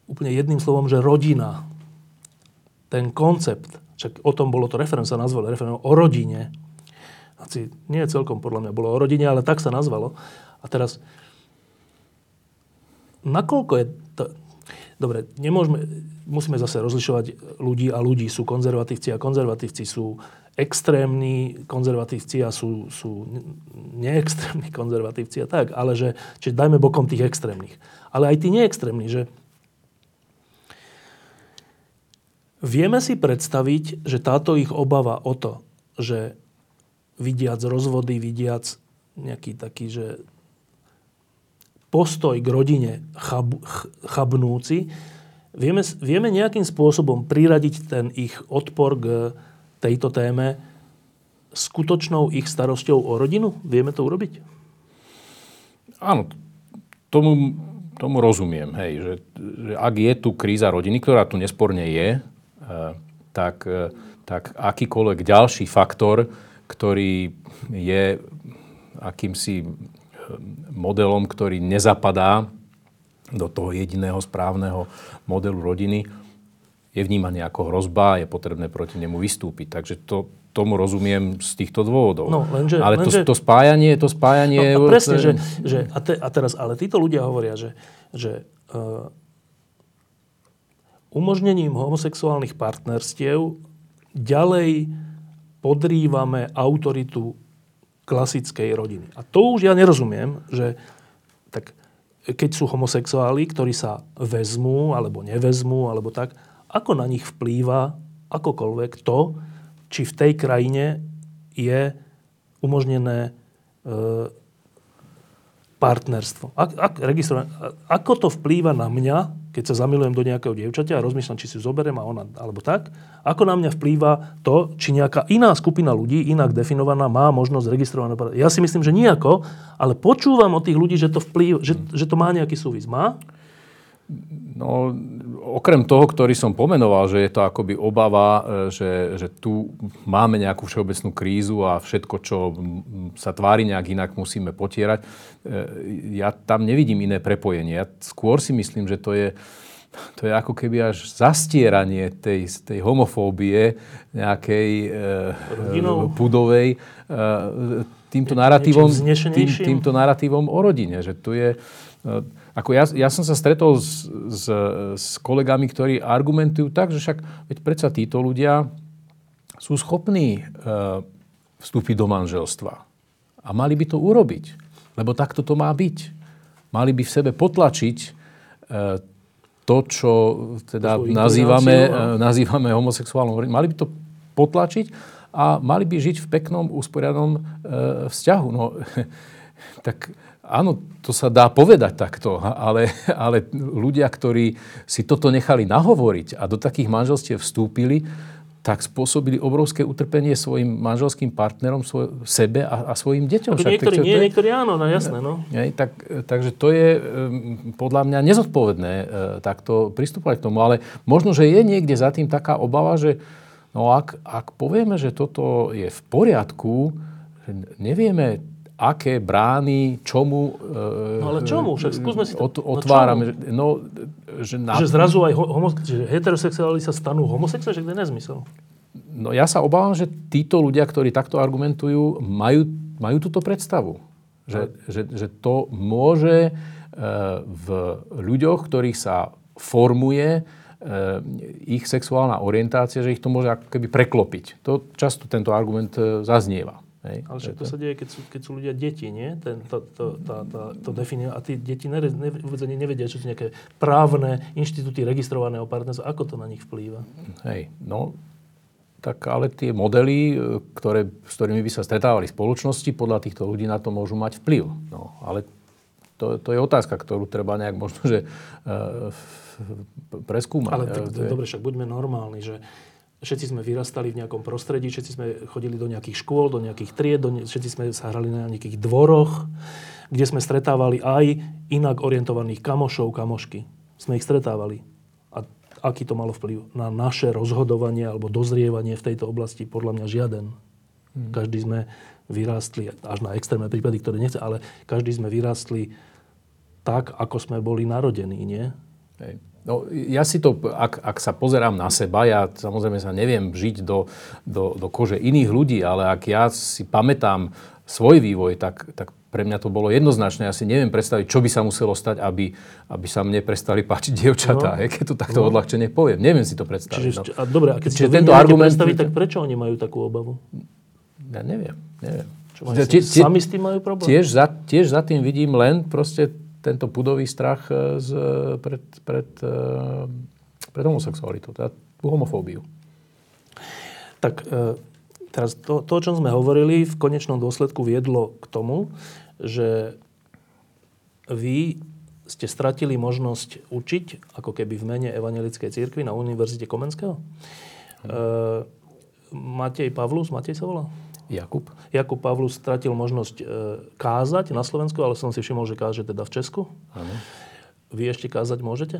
úplne jedným slovom, že rodina. Ten koncept, však o tom bolo to referendum, sa nazvalo referendum o rodine. Asi nie celkom podľa mňa bolo o rodine, ale tak sa nazvalo. A teraz, nakoľko je to... Dobre, nemôžeme, musíme zase rozlišovať ľudí a ľudí. Sú konzervatívci a konzervatívci sú extrémni konzervatívci a sú, sú neextrémni konzervatívci a tak, ale že, čiže dajme bokom tých extrémnych. Ale aj tí neextrémni, že vieme si predstaviť, že táto ich obava o to, že vidiac rozvody, vidiac nejaký taký, že postoj k rodine chab, ch, chabnúci, vieme, vieme nejakým spôsobom priradiť ten ich odpor k tejto téme skutočnou ich starosťou o rodinu? Vieme to urobiť? Áno, tomu, tomu rozumiem. Hej, že, že ak je tu kríza rodiny, ktorá tu nesporne je, eh, tak, eh, tak akýkoľvek ďalší faktor, ktorý je akýmsi eh, modelom, ktorý nezapadá do toho jediného správneho modelu rodiny, je vnímaný ako hrozba, je potrebné proti nemu vystúpiť. Takže to, tomu rozumiem z týchto dôvodov. No, lenže, ale lenže, to, to spájanie, to spájanie... No, a presne, že, že a, te, a teraz, ale títo ľudia hovoria, že, že uh, umožnením homosexuálnych partnerstiev ďalej podrývame autoritu klasickej rodiny. A to už ja nerozumiem, že tak keď sú homosexuáli, ktorí sa vezmú, alebo nevezmú, alebo tak, ako na nich vplýva akokoľvek to, či v tej krajine je umožnené e, partnerstvo. Ak, ak, ako to vplýva na mňa, keď sa zamilujem do nejakého dievčaťa a rozmýšľam, či si ju zoberiem a ona, alebo tak, ako na mňa vplýva to, či nejaká iná skupina ľudí, inak definovaná, má možnosť registrované Ja si myslím, že nejako, ale počúvam od tých ľudí, že to, vplýva, že, že to má nejaký súvis. Má? No, okrem toho, ktorý som pomenoval, že je to akoby obava, e, že, že tu máme nejakú všeobecnú krízu a všetko, čo sa tvári nejak inak, musíme potierať, e, ja tam nevidím iné prepojenie. Ja skôr si myslím, že to je, to je ako keby až zastieranie tej, tej homofóbie nejakej e, pudovej e, týmto narratívom, tým, týmto narratívom o rodine. Že tu je, e, ako ja, ja som sa stretol s, s, s kolegami, ktorí argumentujú tak, že však veď predsa títo ľudia sú schopní e, vstúpiť do manželstva. A mali by to urobiť. Lebo takto to má byť. Mali by v sebe potlačiť e, to, čo teda nazývame, nazývame homosexuálnou mali by to potlačiť a mali by žiť v peknom, usporiadnom e, vzťahu. No, tak áno, to sa dá povedať takto, ale, ale ľudia, ktorí si toto nechali nahovoriť a do takých manželstiev vstúpili, tak spôsobili obrovské utrpenie svojim manželským partnerom, svoj, sebe a, a svojim deťom. Však, niektorí tak, nie, je, niektorí áno, no jasné. No. Nie, tak, takže to je podľa mňa nezodpovedné e, takto pristúpať k tomu. Ale možno, že je niekde za tým taká obava, že no ak, ak povieme, že toto je v poriadku, že nevieme aké brány, čomu... No ale čomu? Však skúsme si to. Ot, no otvárame. No, že, na... že zrazu aj homo, že heterosexuáli sa stanú homosexuáli, že to je nezmysel. No ja sa obávam, že títo ľudia, ktorí takto argumentujú, majú, majú túto predstavu. Že, no. že, že to môže e, v ľuďoch, ktorých sa formuje e, ich sexuálna orientácia, že ich to môže ako keby preklopiť. To často tento argument e, zaznieva. Hej, Ale však to sa deje, keď sú, keď sú ľudia deti, nie? Ten, to, to, tá, tá, to definuje. A tí deti nere, ne, nevedia, čo sú nejaké právne inštitúty registrovaného partnerstva. Ako to na nich vplýva? Hej, no, tak ale tie modely, e, ktoré, s ktorými by sa stretávali spoločnosti, podľa týchto ľudí na to môžu mať vplyv. No, ale to, to je otázka, ktorú treba nejak možno, že uh, preskúmať. Ale tak, je... dobre, však buďme normálni, že Všetci sme vyrastali v nejakom prostredí, všetci sme chodili do nejakých škôl, do nejakých tried, do ne- všetci sme sa hrali na nejakých dvoroch, kde sme stretávali aj inak orientovaných kamošov, kamošky. Sme ich stretávali. A aký to malo vplyv na naše rozhodovanie alebo dozrievanie v tejto oblasti? Podľa mňa žiaden. Hmm. Každý sme vyrástli, až na extrémne prípady, ktoré nechce, ale každý sme vyrástli tak, ako sme boli narodení, nie? Hej. No, ja si to, ak, ak sa pozerám na seba, ja samozrejme sa neviem žiť do, do, do kože iných ľudí, ale ak ja si pamätám svoj vývoj, tak, tak pre mňa to bolo jednoznačné. Ja si neviem predstaviť, čo by sa muselo stať, aby, aby sa mne prestali páčiť dievčatá, no. keď to takto no. odľahčene poviem. Neviem si to predstaviť. Čiže, no. a dobre, a keď Čiže si to tento argument... predstaviť, tak prečo oni majú takú obavu? Ja neviem, neviem. Čo, tie, sami s tým majú problém? Tiež za, tiež za tým vidím len proste tento pudový strach e, z, pred, pred, e, pred homosexualitou, teda homofóbiu. Tak e, teraz to, to, o čom sme hovorili, v konečnom dôsledku viedlo k tomu, že vy ste stratili možnosť učiť, ako keby v mene Evangelickej církvy na Univerzite Komenského. Hm. E, Matej Pavlus, Matej sa volá? Jakub? Jakub Pavlus stratil možnosť e, kázať na Slovensku, ale som si všimol, že káže teda v Česku. Áno. Vy ešte kázať môžete?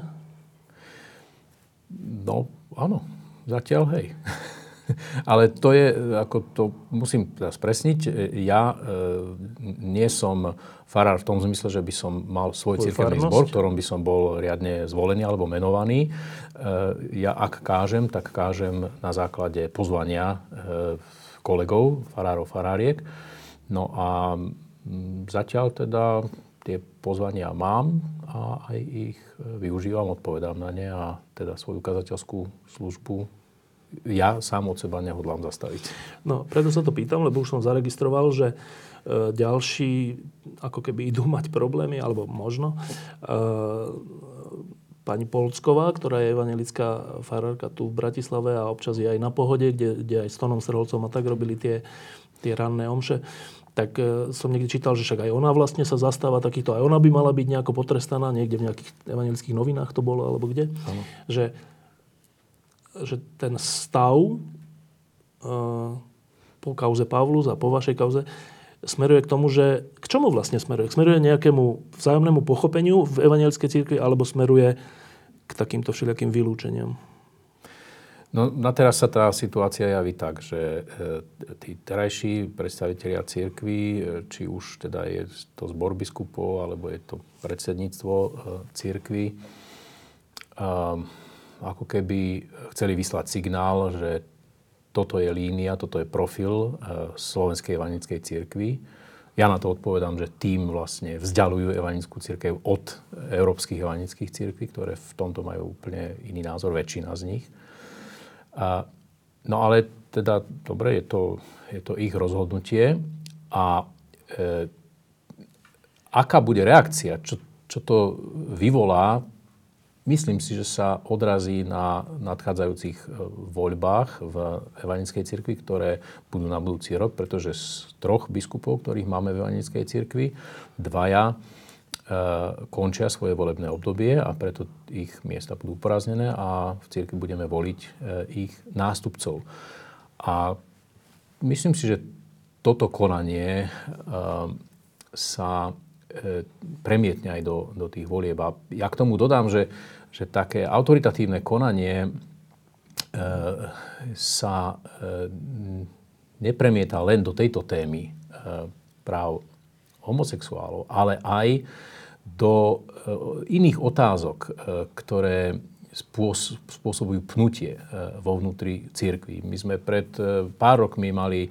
No, áno. Zatiaľ hej. ale to je, ako to musím teda spresniť, ja e, nie som farár v tom zmysle, že by som mal svoj cirkevný zbor, ktorom by som bol riadne zvolený alebo menovaný. E, ja ak kážem, tak kážem na základe pozvania e, kolegov, farárov, faráriek. No a mm, zatiaľ teda tie pozvania mám a aj ich využívam, odpovedám na ne a teda svoju kazateľskú službu ja sám od seba nehodlám zastaviť. No, preto sa to pýtam, lebo už som zaregistroval, že e, ďalší ako keby idú mať problémy, alebo možno. E, pani Polcková, ktorá je evangelická farárka tu v Bratislave a občas je aj na pohode, kde, kde aj s Tonom Srholcom a tak robili tie, tie ranné omše, tak e, som niekde čítal, že však aj ona vlastne sa zastáva takýchto, aj ona by mala byť nejako potrestaná, niekde v nejakých evangelických novinách to bolo, alebo kde, ano. že, že ten stav e, po kauze Pavlus a po vašej kauze smeruje k tomu, že k čomu vlastne smeruje? Smeruje nejakému vzájomnému pochopeniu v evangelickej církvi alebo smeruje k takýmto všelijakým vylúčeniam? No, na teraz sa tá situácia javí tak, že e, tí terajší predstavitelia církvy, e, či už teda je to zbor biskupov, alebo je to predsedníctvo e, církvy, ako keby chceli vyslať signál, že toto je línia, toto je profil Slovenskej evanickej církvy ja na to odpovedám, že tým vlastne vzdialujú evanickú církev od európskych evanických církví, ktoré v tomto majú úplne iný názor, väčšina z nich. A, no ale teda, dobre, je to, je to ich rozhodnutie a e, aká bude reakcia, čo, čo to vyvolá, myslím si, že sa odrazí na nadchádzajúcich e, voľbách v Evanickej cirkvi, ktoré budú na budúci rok, pretože z troch biskupov, ktorých máme v Evanickej cirkvi, dvaja končia svoje volebné obdobie a preto ich miesta budú poraznené a v cirkvi budeme voliť ich nástupcov. A myslím si, že toto konanie sa E, premietne aj do, do tých volieb. A ja k tomu dodám, že, že také autoritatívne konanie e, sa e, nepremieta len do tejto témy e, práv homosexuálov, ale aj do e, iných otázok, e, ktoré spôsobujú pnutie e, vo vnútri církvy. My sme pred e, pár rokmi mali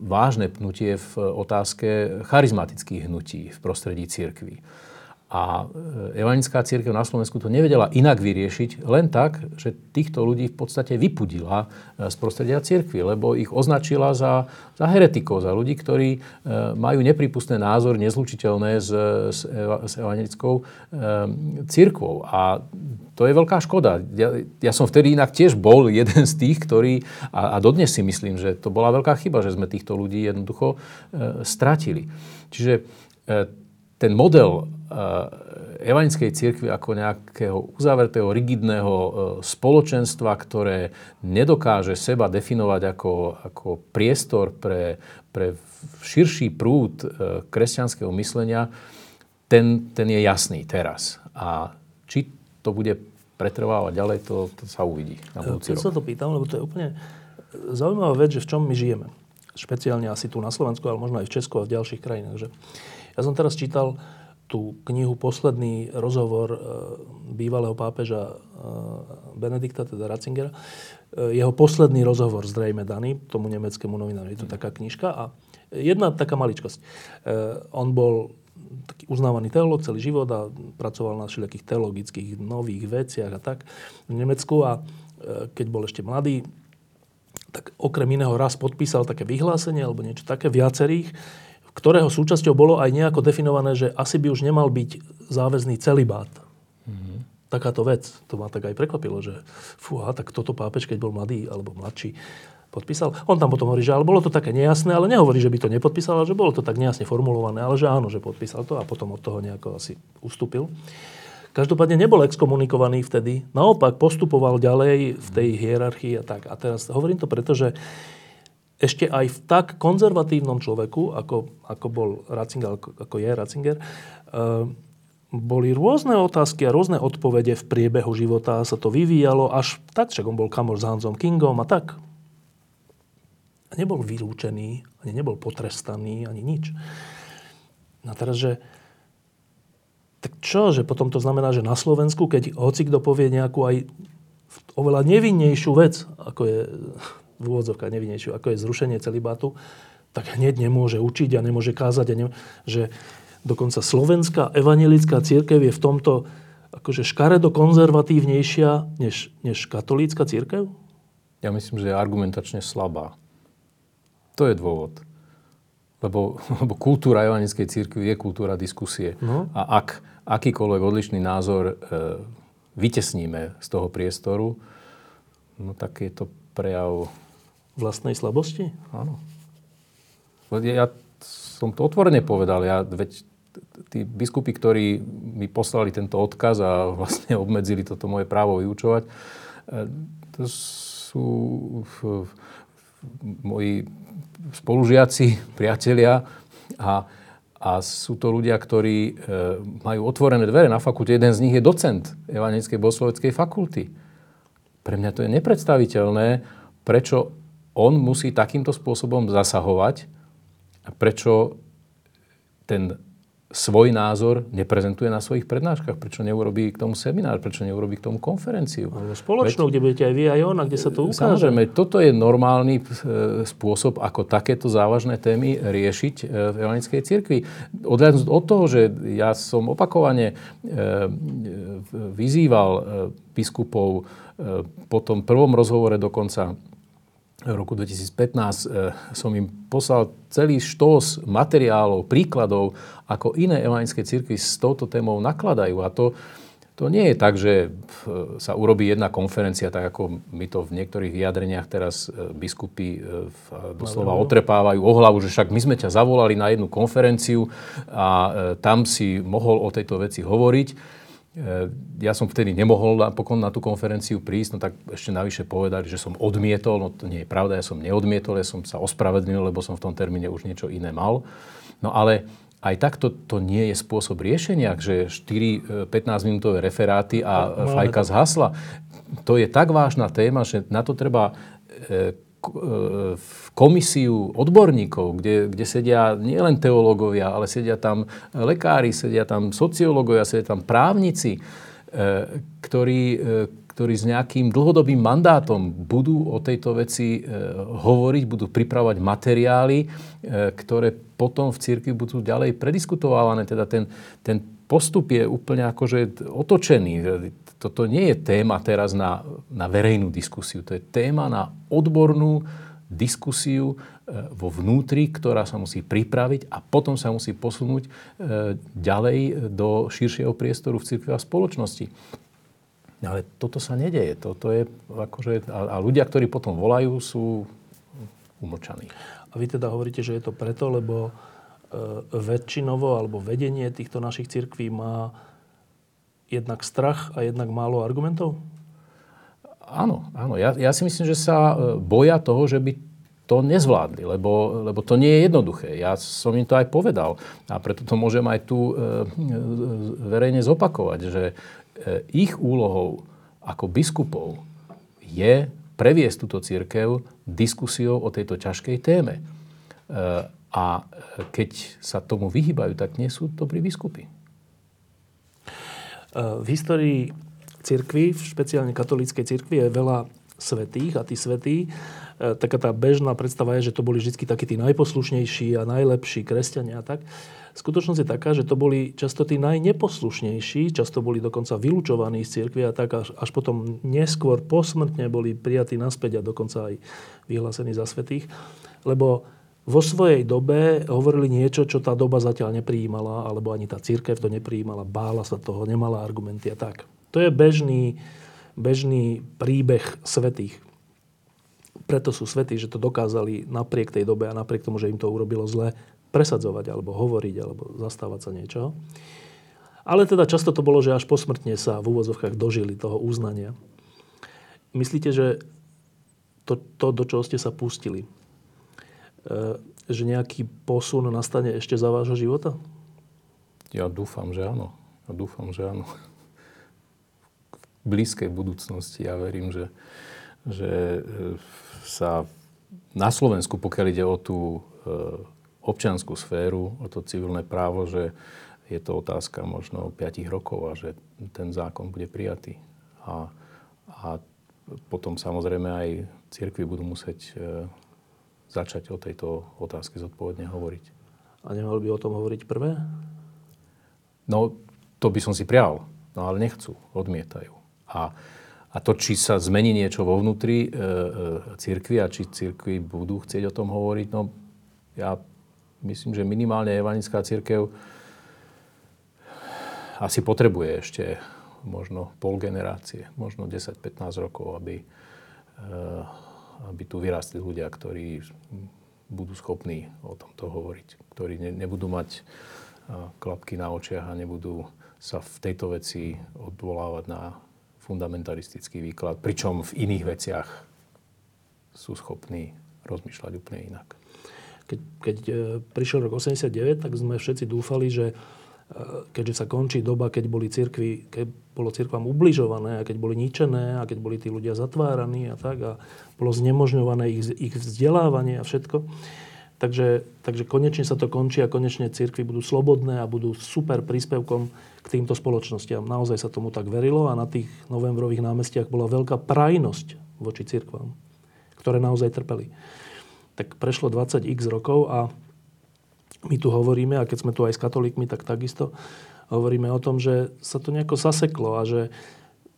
vážne pnutie v otázke charizmatických hnutí v prostredí církvy. A e, evangelická církev na Slovensku to nevedela inak vyriešiť, len tak, že týchto ľudí v podstate vypudila e, z prostredia církvy, lebo ich označila za, za heretikov, za ľudí, ktorí e, majú nepripustné názor nezlučiteľné s, s, s evangelickou církvou. A to je veľká škoda. Ja, ja som vtedy inak tiež bol jeden z tých, ktorí, a, a dodnes si myslím, že to bola veľká chyba, že sme týchto ľudí jednoducho e, stratili. Čiže ten model Eh, evanickej cirkvi ako nejakého uzavretého, rigidného eh, spoločenstva, ktoré nedokáže seba definovať ako, ako priestor pre, pre širší prúd eh, kresťanského myslenia, ten, ten je jasný teraz. A či to bude pretrvávať ďalej, to, to sa uvidí na budúci rok. sa to pýtam, lebo to je úplne zaujímavá vec, že v čom my žijeme. Špeciálne asi tu na Slovensku, ale možno aj v Česku a v ďalších krajinách. Že ja som teraz čítal tú knihu Posledný rozhovor e, bývalého pápeža e, Benedikta, teda Ratzingera. E, jeho posledný rozhovor zrejme daný tomu nemeckému novináru. Je to taká knižka a jedna taká maličkosť. On bol taký uznávaný teológ celý život a pracoval na všelijakých teologických nových veciach a tak v Nemecku a keď bol ešte mladý, tak okrem iného raz podpísal také vyhlásenie alebo niečo také viacerých, ktorého súčasťou bolo aj nejako definované, že asi by už nemal byť záväzný celibát. Mm-hmm. Takáto vec. To ma tak aj prekvapilo, že fúha, tak toto pápež, keď bol mladý alebo mladší, podpísal. On tam potom hovorí, že ale bolo to také nejasné, ale nehovorí, že by to nepodpísal, ale že bolo to tak nejasne formulované, ale že áno, že podpísal to a potom od toho nejako asi ustúpil. Každopádne nebol exkomunikovaný vtedy, naopak postupoval ďalej v tej hierarchii a tak. A teraz hovorím to preto, že ešte aj v tak konzervatívnom človeku, ako, ako bol Ratzinger, ako, je Ratzinger, uh, boli rôzne otázky a rôzne odpovede v priebehu života. Sa to vyvíjalo až tak, však on bol kamor s Hansom Kingom a tak. A nebol vylúčený, ani nebol potrestaný, ani nič. No teraz, že tak čo, že potom to znamená, že na Slovensku, keď hoci kto povie nejakú aj oveľa nevinnejšiu vec, ako je v úvodzovkách nevinnejšiu, ako je zrušenie celibátu, tak hneď nemôže učiť a nemôže kázať. A ne, že dokonca slovenská evangelická církev je v tomto akože škaredo konzervatívnejšia než, než katolícka církev? Ja myslím, že je argumentačne slabá. To je dôvod. Lebo, lebo kultúra evangelickej církvy je kultúra diskusie. No. A ak akýkoľvek odlišný názor e, vytesníme z toho priestoru, no tak je to prejav vlastnej slabosti? Áno. Ja som to otvorene povedal. Ja, veď tí biskupy, ktorí mi poslali tento odkaz a vlastne obmedzili toto moje právo vyučovať, e, to sú moji spolužiaci, priatelia a, a sú to ľudia, ktorí e, majú otvorené dvere na fakulte. Jeden z nich je docent Evangelickej bosloveckej fakulty. Pre mňa to je nepredstaviteľné, prečo on musí takýmto spôsobom zasahovať a prečo ten svoj názor neprezentuje na svojich prednáškach, prečo neurobí k tomu seminár, prečo neurobí k tomu konferenciu. Ale spoločnú, Veď, kde budete aj vy, aj ona, kde sa to ukáže. Samozrejme, toto je normálny e, spôsob, ako takéto závažné témy riešiť e, v evangelickej cirkvi. Odhľadnúť od toho, že ja som opakovane e, vyzýval biskupov po tom prvom rozhovore dokonca v roku 2015 e, som im poslal celý štos materiálov, príkladov, ako iné evangelické cirkvi s touto témou nakladajú. A to to nie je tak, že sa urobí jedna konferencia, tak ako my to v niektorých vyjadreniach teraz e, biskupy e, doslova otrepávajú o hlavu, že však my sme ťa zavolali na jednu konferenciu a e, tam si mohol o tejto veci hovoriť. Ja som vtedy nemohol napokon na tú konferenciu prísť, no tak ešte navyše povedali, že som odmietol. No to nie je pravda, ja som neodmietol, ja som sa ospravedlnil, lebo som v tom termíne už niečo iné mal. No ale aj takto to nie je spôsob riešenia, že 4 15-minútové e, referáty a no, fajka z hasla. To je tak vážna téma, že na to treba e, e, komisiu odborníkov, kde, kde sedia nielen teológovia, ale sedia tam lekári, sedia tam sociológovia, sedia tam právnici, ktorí, ktorí s nejakým dlhodobým mandátom budú o tejto veci hovoriť, budú pripravovať materiály, ktoré potom v cirkvi budú ďalej prediskutované. Teda ten, ten postup je úplne akože otočený. Toto nie je téma teraz na, na verejnú diskusiu. To je téma na odbornú diskusiu e, vo vnútri, ktorá sa musí pripraviť a potom sa musí posunúť e, ďalej do širšieho priestoru v cirkvi a spoločnosti. Ale toto sa nedeje. Toto je akože, a, a ľudia, ktorí potom volajú, sú umlčaní. A vy teda hovoríte, že je to preto, lebo väčšinovo alebo vedenie týchto našich cirkví má jednak strach a jednak málo argumentov? Áno, áno. Ja, ja si myslím, že sa e, boja toho, že by to nezvládli, lebo, lebo to nie je jednoduché. Ja som im to aj povedal a preto to môžem aj tu e, verejne zopakovať, že ich úlohou ako biskupov je previesť túto církev diskusiou o tejto ťažkej téme. E, a keď sa tomu vyhýbajú, tak nie sú dobrí biskupy. E, v histórii cirkvi, špeciálne katolíckej cirkvi, je veľa svetých a tí svetí, e, taká tá bežná predstava je, že to boli vždy takí tí najposlušnejší a najlepší kresťania a tak. Skutočnosť je taká, že to boli často tí najneposlušnejší, často boli dokonca vylúčovaní z cirkvi a tak až, až potom neskôr posmrtne boli prijatí naspäť a dokonca aj vyhlásení za svetých. Lebo vo svojej dobe hovorili niečo, čo tá doba zatiaľ neprijímala, alebo ani tá církev to neprijímala, bála sa toho, nemala argumenty a tak. To je bežný, bežný príbeh svetých. Preto sú svetí, že to dokázali napriek tej dobe a napriek tomu, že im to urobilo zle, presadzovať alebo hovoriť alebo zastávať sa niečo. Ale teda často to bolo, že až posmrtne sa v úvodzovkách dožili toho uznania. Myslíte, že to, to do čoho ste sa pustili, že nejaký posun nastane ešte za vášho života? Ja dúfam, že áno. Ja dúfam, že áno. V blízkej budúcnosti ja verím, že, že e, sa na Slovensku, pokiaľ ide o tú e, občianskú sféru, o to civilné právo, že je to otázka možno 5 rokov a že ten zákon bude prijatý. A, a potom samozrejme aj cirkvi budú musieť e, začať o tejto otázke zodpovedne hovoriť. A nemali by o tom hovoriť prvé? No, to by som si prial. No ale nechcú, odmietajú. A, a to, či sa zmení niečo vo vnútri e, e, cirkvi a či cirkvi budú chcieť o tom hovoriť, no ja myslím, že minimálne evanická církev asi potrebuje ešte možno pol generácie, možno 10-15 rokov, aby, eh, aby tu vyrastli ľudia, ktorí budú schopní o tomto hovoriť, ktorí ne, nebudú mať klapky na očiach a nebudú sa v tejto veci odvolávať na fundamentalistický výklad, pričom v iných veciach sú schopní rozmýšľať úplne inak. Keď, keď e, prišiel rok 89, tak sme všetci dúfali, že e, keďže sa končí doba, keď boli cirkvi, keď bolo cirkvám ubližované a keď boli ničené a keď boli tí ľudia zatváraní a tak a bolo znemožňované ich, ich vzdelávanie a všetko. Takže, takže konečne sa to končí a konečne cirkvy budú slobodné a budú super príspevkom k týmto spoločnostiam. Naozaj sa tomu tak verilo a na tých novembrových námestiach bola veľká prajnosť voči cirkvám, ktoré naozaj trpeli tak prešlo 20x rokov a my tu hovoríme, a keď sme tu aj s katolíkmi, tak takisto hovoríme o tom, že sa to nejako zaseklo a že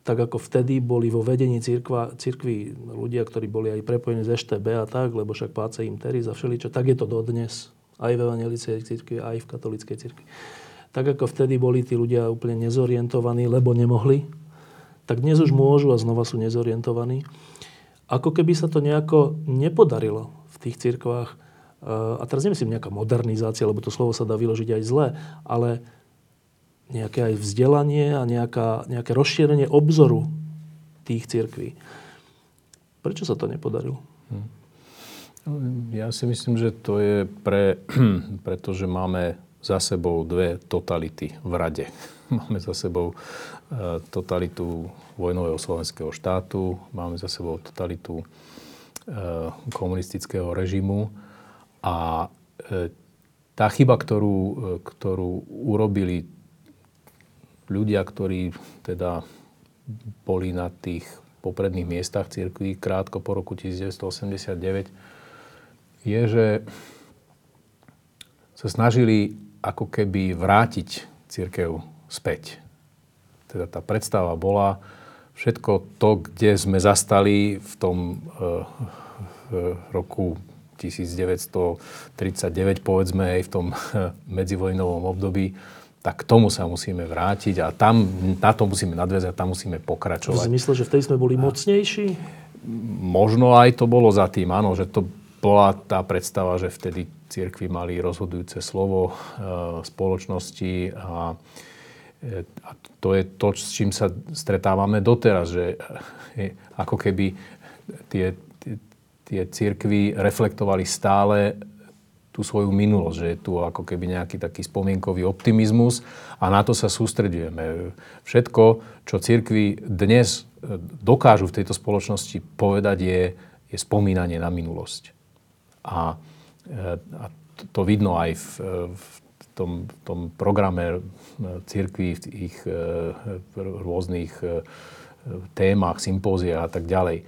tak ako vtedy boli vo vedení církva, církvy ľudia, ktorí boli aj prepojení z EŠTB a tak, lebo však páce im tery za všeličo, tak je to dodnes. Aj v evangelickej církvi, aj v katolíckej církvi. tak ako vtedy boli tí ľudia úplne nezorientovaní, lebo nemohli, tak dnes už môžu a znova sú nezorientovaní. Ako keby sa to nejako nepodarilo v tých cirkvách, a teraz nemyslím nejaká modernizácia, lebo to slovo sa dá vyložiť aj zle, ale nejaké aj vzdelanie a nejaká, nejaké rozšírenie obzoru tých cirkví. Prečo sa to nepodarilo? Hm. Ja si myslím, že to je pre, pretože máme za sebou dve totality v rade. Máme za sebou e, totalitu vojnového slovenského štátu, máme za sebou totalitu e, komunistického režimu a e, tá chyba, ktorú, ktorú urobili ľudia, ktorí teda boli na tých popredných miestach cirkví krátko po roku 1989, je, že sa snažili ako keby vrátiť církev späť. Teda tá predstava bola, všetko to, kde sme zastali v tom e, roku 1939, povedzme aj v tom e, medzivojnovom období, tak k tomu sa musíme vrátiť a tam, na to musíme nadviazať, tam musíme pokračovať. Že si myslel, že vtedy sme boli mocnejší? Možno aj to bolo za tým, áno, že to bola tá predstava, že vtedy církvy mali rozhodujúce slovo e, spoločnosti a, e, a to je to, s čím sa stretávame doteraz, že e, ako keby tie, tie, tie církvy reflektovali stále tú svoju minulosť, že je tu ako keby nejaký taký spomienkový optimizmus a na to sa sústredujeme. Všetko, čo církvy dnes dokážu v tejto spoločnosti povedať, je, je spomínanie na minulosť. A, a to vidno aj v, v tom, tom programe církví, v ich rôznych témach, sympózia a tak ďalej.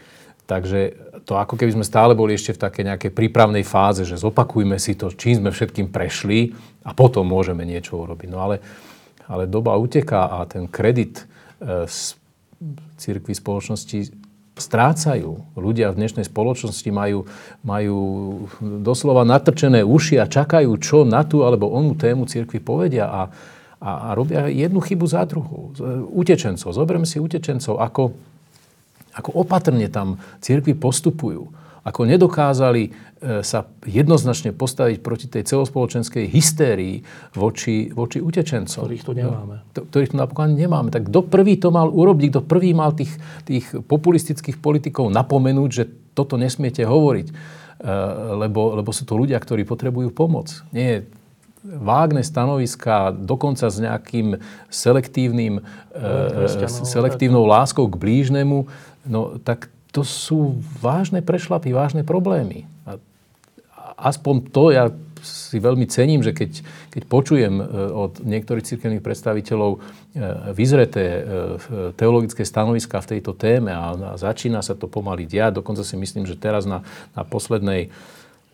Takže to ako keby sme stále boli ešte v takej nejakej prípravnej fáze, že zopakujme si to, čím sme všetkým prešli a potom môžeme niečo urobiť. No ale, ale doba uteká a ten kredit z církvy spoločnosti strácajú. Ľudia v dnešnej spoločnosti majú, majú doslova natrčené uši a čakajú, čo na tú alebo onú tému cirkvi povedia a, a, a robia jednu chybu za druhou. Utečencov. Zoberme si utečencov, ako, ako opatrne tam cirkvi postupujú ako nedokázali e, sa jednoznačne postaviť proti tej celospoločenskej hystérii voči, voči utečencom. Ktorých tu nemáme. No, ktorých tu napokon nemáme. Tak kto prvý to mal urobiť, kto prvý mal tých, tých populistických politikov napomenúť, že toto nesmiete hovoriť, e, lebo, lebo sú to ľudia, ktorí potrebujú pomoc. Nie vágne stanoviska, dokonca s nejakým selektívnym, e, selektívnou láskou k blížnemu, no tak to sú vážne prešlapy, vážne problémy. A aspoň to ja si veľmi cením, že keď, keď počujem e, od niektorých cirkevných predstaviteľov e, vyzreté e, teologické stanoviska v tejto téme a začína sa to pomaly diať. Dokonca si myslím, že teraz na, na poslednej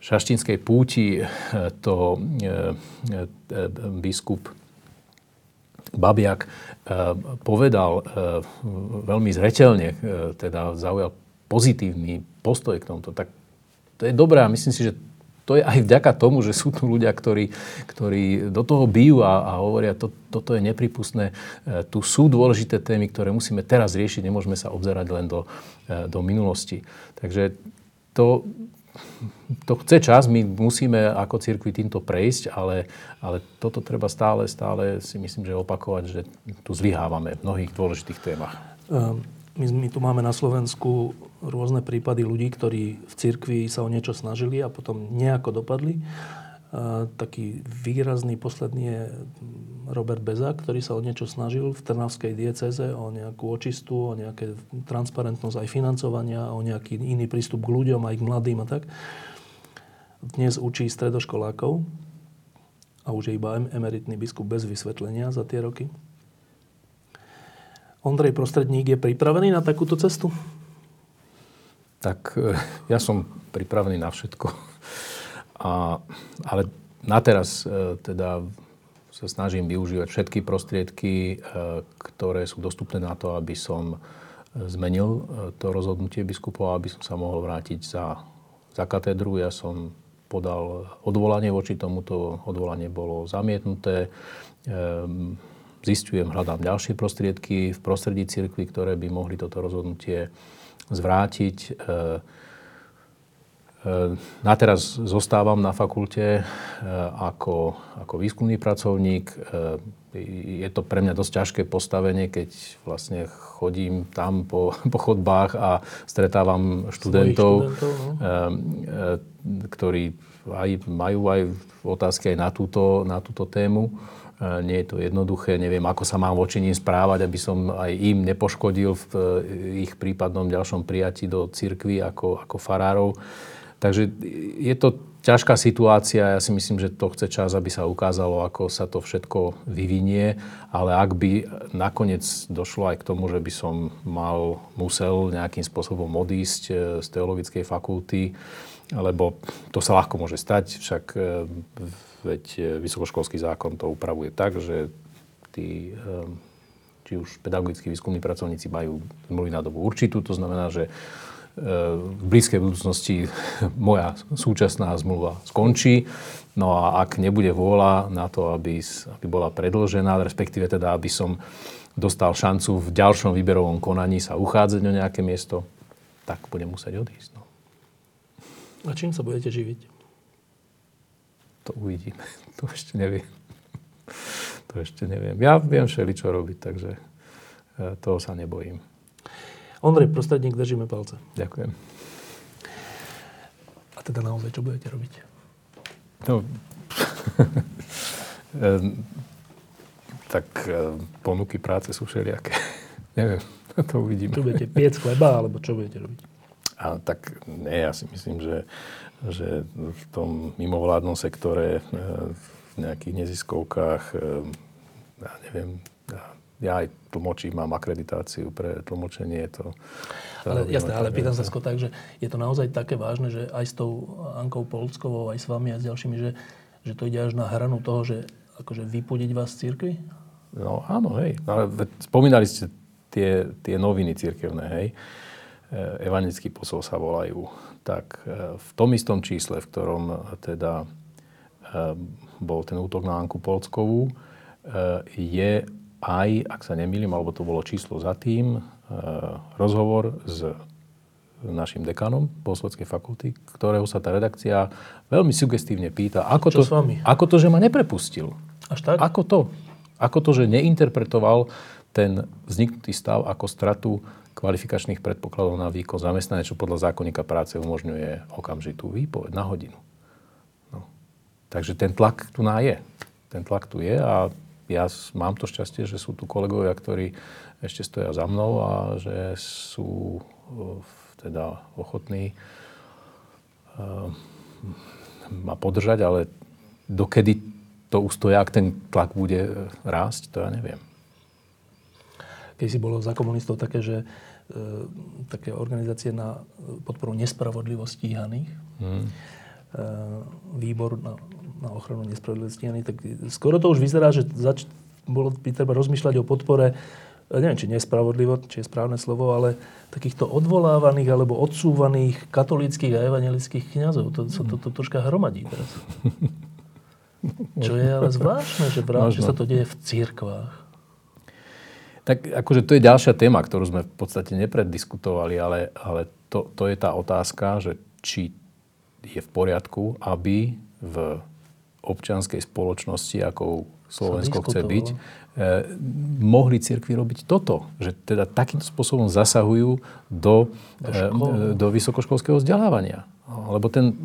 šaštinskej púti to biskup Babiak povedal veľmi zreteľne, teda zaujal pozitívny postoj k tomuto, tak to je dobré a myslím si, že to je aj vďaka tomu, že sú tu ľudia, ktorí, ktorí do toho bijú a, a hovoria, to, toto je nepripustné. Tu sú dôležité témy, ktoré musíme teraz riešiť, nemôžeme sa obzerať len do, do minulosti. Takže to, to chce čas, my musíme ako cirkvi týmto prejsť, ale, ale toto treba stále, stále si myslím, že opakovať, že tu zlyhávame v mnohých dôležitých témach. Um my, my tu máme na Slovensku rôzne prípady ľudí, ktorí v cirkvi sa o niečo snažili a potom nejako dopadli. Taký výrazný posledný je Robert Beza, ktorý sa o niečo snažil v Trnavskej dieceze, o nejakú očistu, o nejaké transparentnosť aj financovania, o nejaký iný prístup k ľuďom, aj k mladým a tak. Dnes učí stredoškolákov a už je iba emeritný biskup bez vysvetlenia za tie roky. Ondrej Prostredník je pripravený na takúto cestu? Tak e, ja som pripravený na všetko. A, ale na teraz e, teda sa snažím využívať všetky prostriedky, e, ktoré sú dostupné na to, aby som zmenil to rozhodnutie biskupov, aby som sa mohol vrátiť za, za katedru. Ja som podal odvolanie voči tomuto. Odvolanie bolo zamietnuté. Ehm, zistujem, hľadám ďalšie prostriedky v prostredí cirkvi, ktoré by mohli toto rozhodnutie zvrátiť. Ehm, na teraz zostávam na fakulte ako, ako výskumný pracovník. Je to pre mňa dosť ťažké postavenie, keď vlastne chodím tam po, po chodbách a stretávam študentov, študentov no? ktorí aj, majú aj otázky aj na túto, na túto tému. Nie je to jednoduché, neviem, ako sa mám voči ním správať, aby som aj im nepoškodil v ich prípadnom ďalšom prijatí do cirkvy ako, ako farárov. Takže je to ťažká situácia. Ja si myslím, že to chce čas, aby sa ukázalo, ako sa to všetko vyvinie. Ale ak by nakoniec došlo aj k tomu, že by som mal, musel nejakým spôsobom odísť e, z teologickej fakulty, lebo to sa ľahko môže stať, však e, veď e, vysokoškolský zákon to upravuje tak, že tí či už pedagogickí výskumní pracovníci majú zmluvy na dobu určitú, to znamená, že v blízkej budúcnosti moja súčasná zmluva skončí. No a ak nebude vôľa na to, aby, aby bola predlžená, respektíve teda, aby som dostal šancu v ďalšom výberovom konaní sa uchádzať o nejaké miesto, tak budem musieť odísť. No. A čím sa budete živiť? To uvidíme. To ešte neviem. To ešte neviem. Ja viem všeli, čo robiť, takže e, toho sa nebojím. Ondrej, prostredník, držíme palce. Ďakujem. A teda naozaj, čo budete robiť? No, tak ponuky práce sú všelijaké. Neviem, to uvidíme. Čo budete piec chleba, alebo čo budete robiť? A, tak nie, ja si myslím, že, že v tom mimovládnom sektore, v nejakých neziskovkách, ja neviem, ja aj tlmočím, mám akreditáciu pre tlmočenie. To, ale, jasné, ale pýtam sa skôr tak, že je to naozaj také vážne, že aj s tou Ankou Polskovou, aj s vami a s ďalšími, že, že to ide až na hranu toho, že akože vypudiť vás z cirkvi? No áno, hej. Ale spomínali ste tie, tie noviny cirkevné, hej. E, evangelický posol sa volajú. Tak e, v tom istom čísle, v ktorom teda e, bol ten útok na Anku Polskovú, je aj, ak sa nemýlim, alebo to bolo číslo za tým, e, rozhovor s našim dekanom posledskej fakulty, ktorého sa tá redakcia veľmi sugestívne pýta, ako, to, ako to, že ma neprepustil. Až tak? Ako to? Ako to, že neinterpretoval ten vzniknutý stav ako stratu kvalifikačných predpokladov na výkon zamestnania, čo podľa zákonníka práce umožňuje okamžitú výpoveď na hodinu. No. Takže ten tlak tu ná je. Ten tlak tu je a ja mám to šťastie, že sú tu kolegovia, ktorí ešte stoja za mnou a že sú teda ochotní ma podržať, ale dokedy to ustoja, ak ten tlak bude rásť, to ja neviem. Keď si bolo za komunistov také, že e, také organizácie na podporu nespravodlivosti stíhaných, hmm. E, výbor na na ochranu nespravodlivosti, tak skoro to už vyzerá, že zač- bolo by treba rozmýšľať o podpore neviem, či nespravodlivo, či je správne slovo, ale takýchto odvolávaných alebo odsúvaných katolíckých a evangelických kňazov. To sa to, to, to troška hromadí teraz. Čo je ale zvláštne, že, práve, že sa to deje v církvách. Tak akože to je ďalšia téma, ktorú sme v podstate neprediskutovali, ale, ale to, to je tá otázka, že či je v poriadku, aby v občianskej spoločnosti, ako Slovensko chce byť, eh, mohli cirkvi robiť toto. Že teda takýmto spôsobom zasahujú do, do, eh, do vysokoškolského vzdelávania. Lebo ten,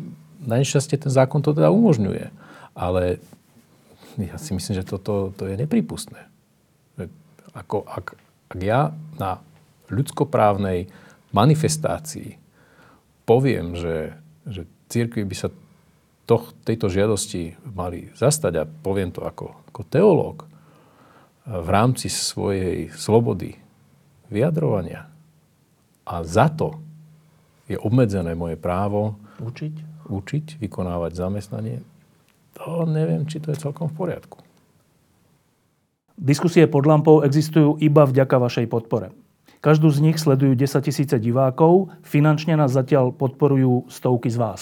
na nešťastie ten zákon to teda umožňuje. Ale ja si myslím, že toto to je nepripustné. Ako, ak, ak ja na ľudskoprávnej manifestácii poviem, že, že církvi by sa to, tejto žiadosti mali zastať a poviem to ako, ako teológ v rámci svojej slobody vyjadrovania. A za to je obmedzené moje právo učiť, učiť vykonávať zamestnanie. To neviem, či to je celkom v poriadku. Diskusie pod lampou existujú iba vďaka vašej podpore. Každú z nich sledujú 10 tisíce divákov, finančne nás zatiaľ podporujú stovky z vás.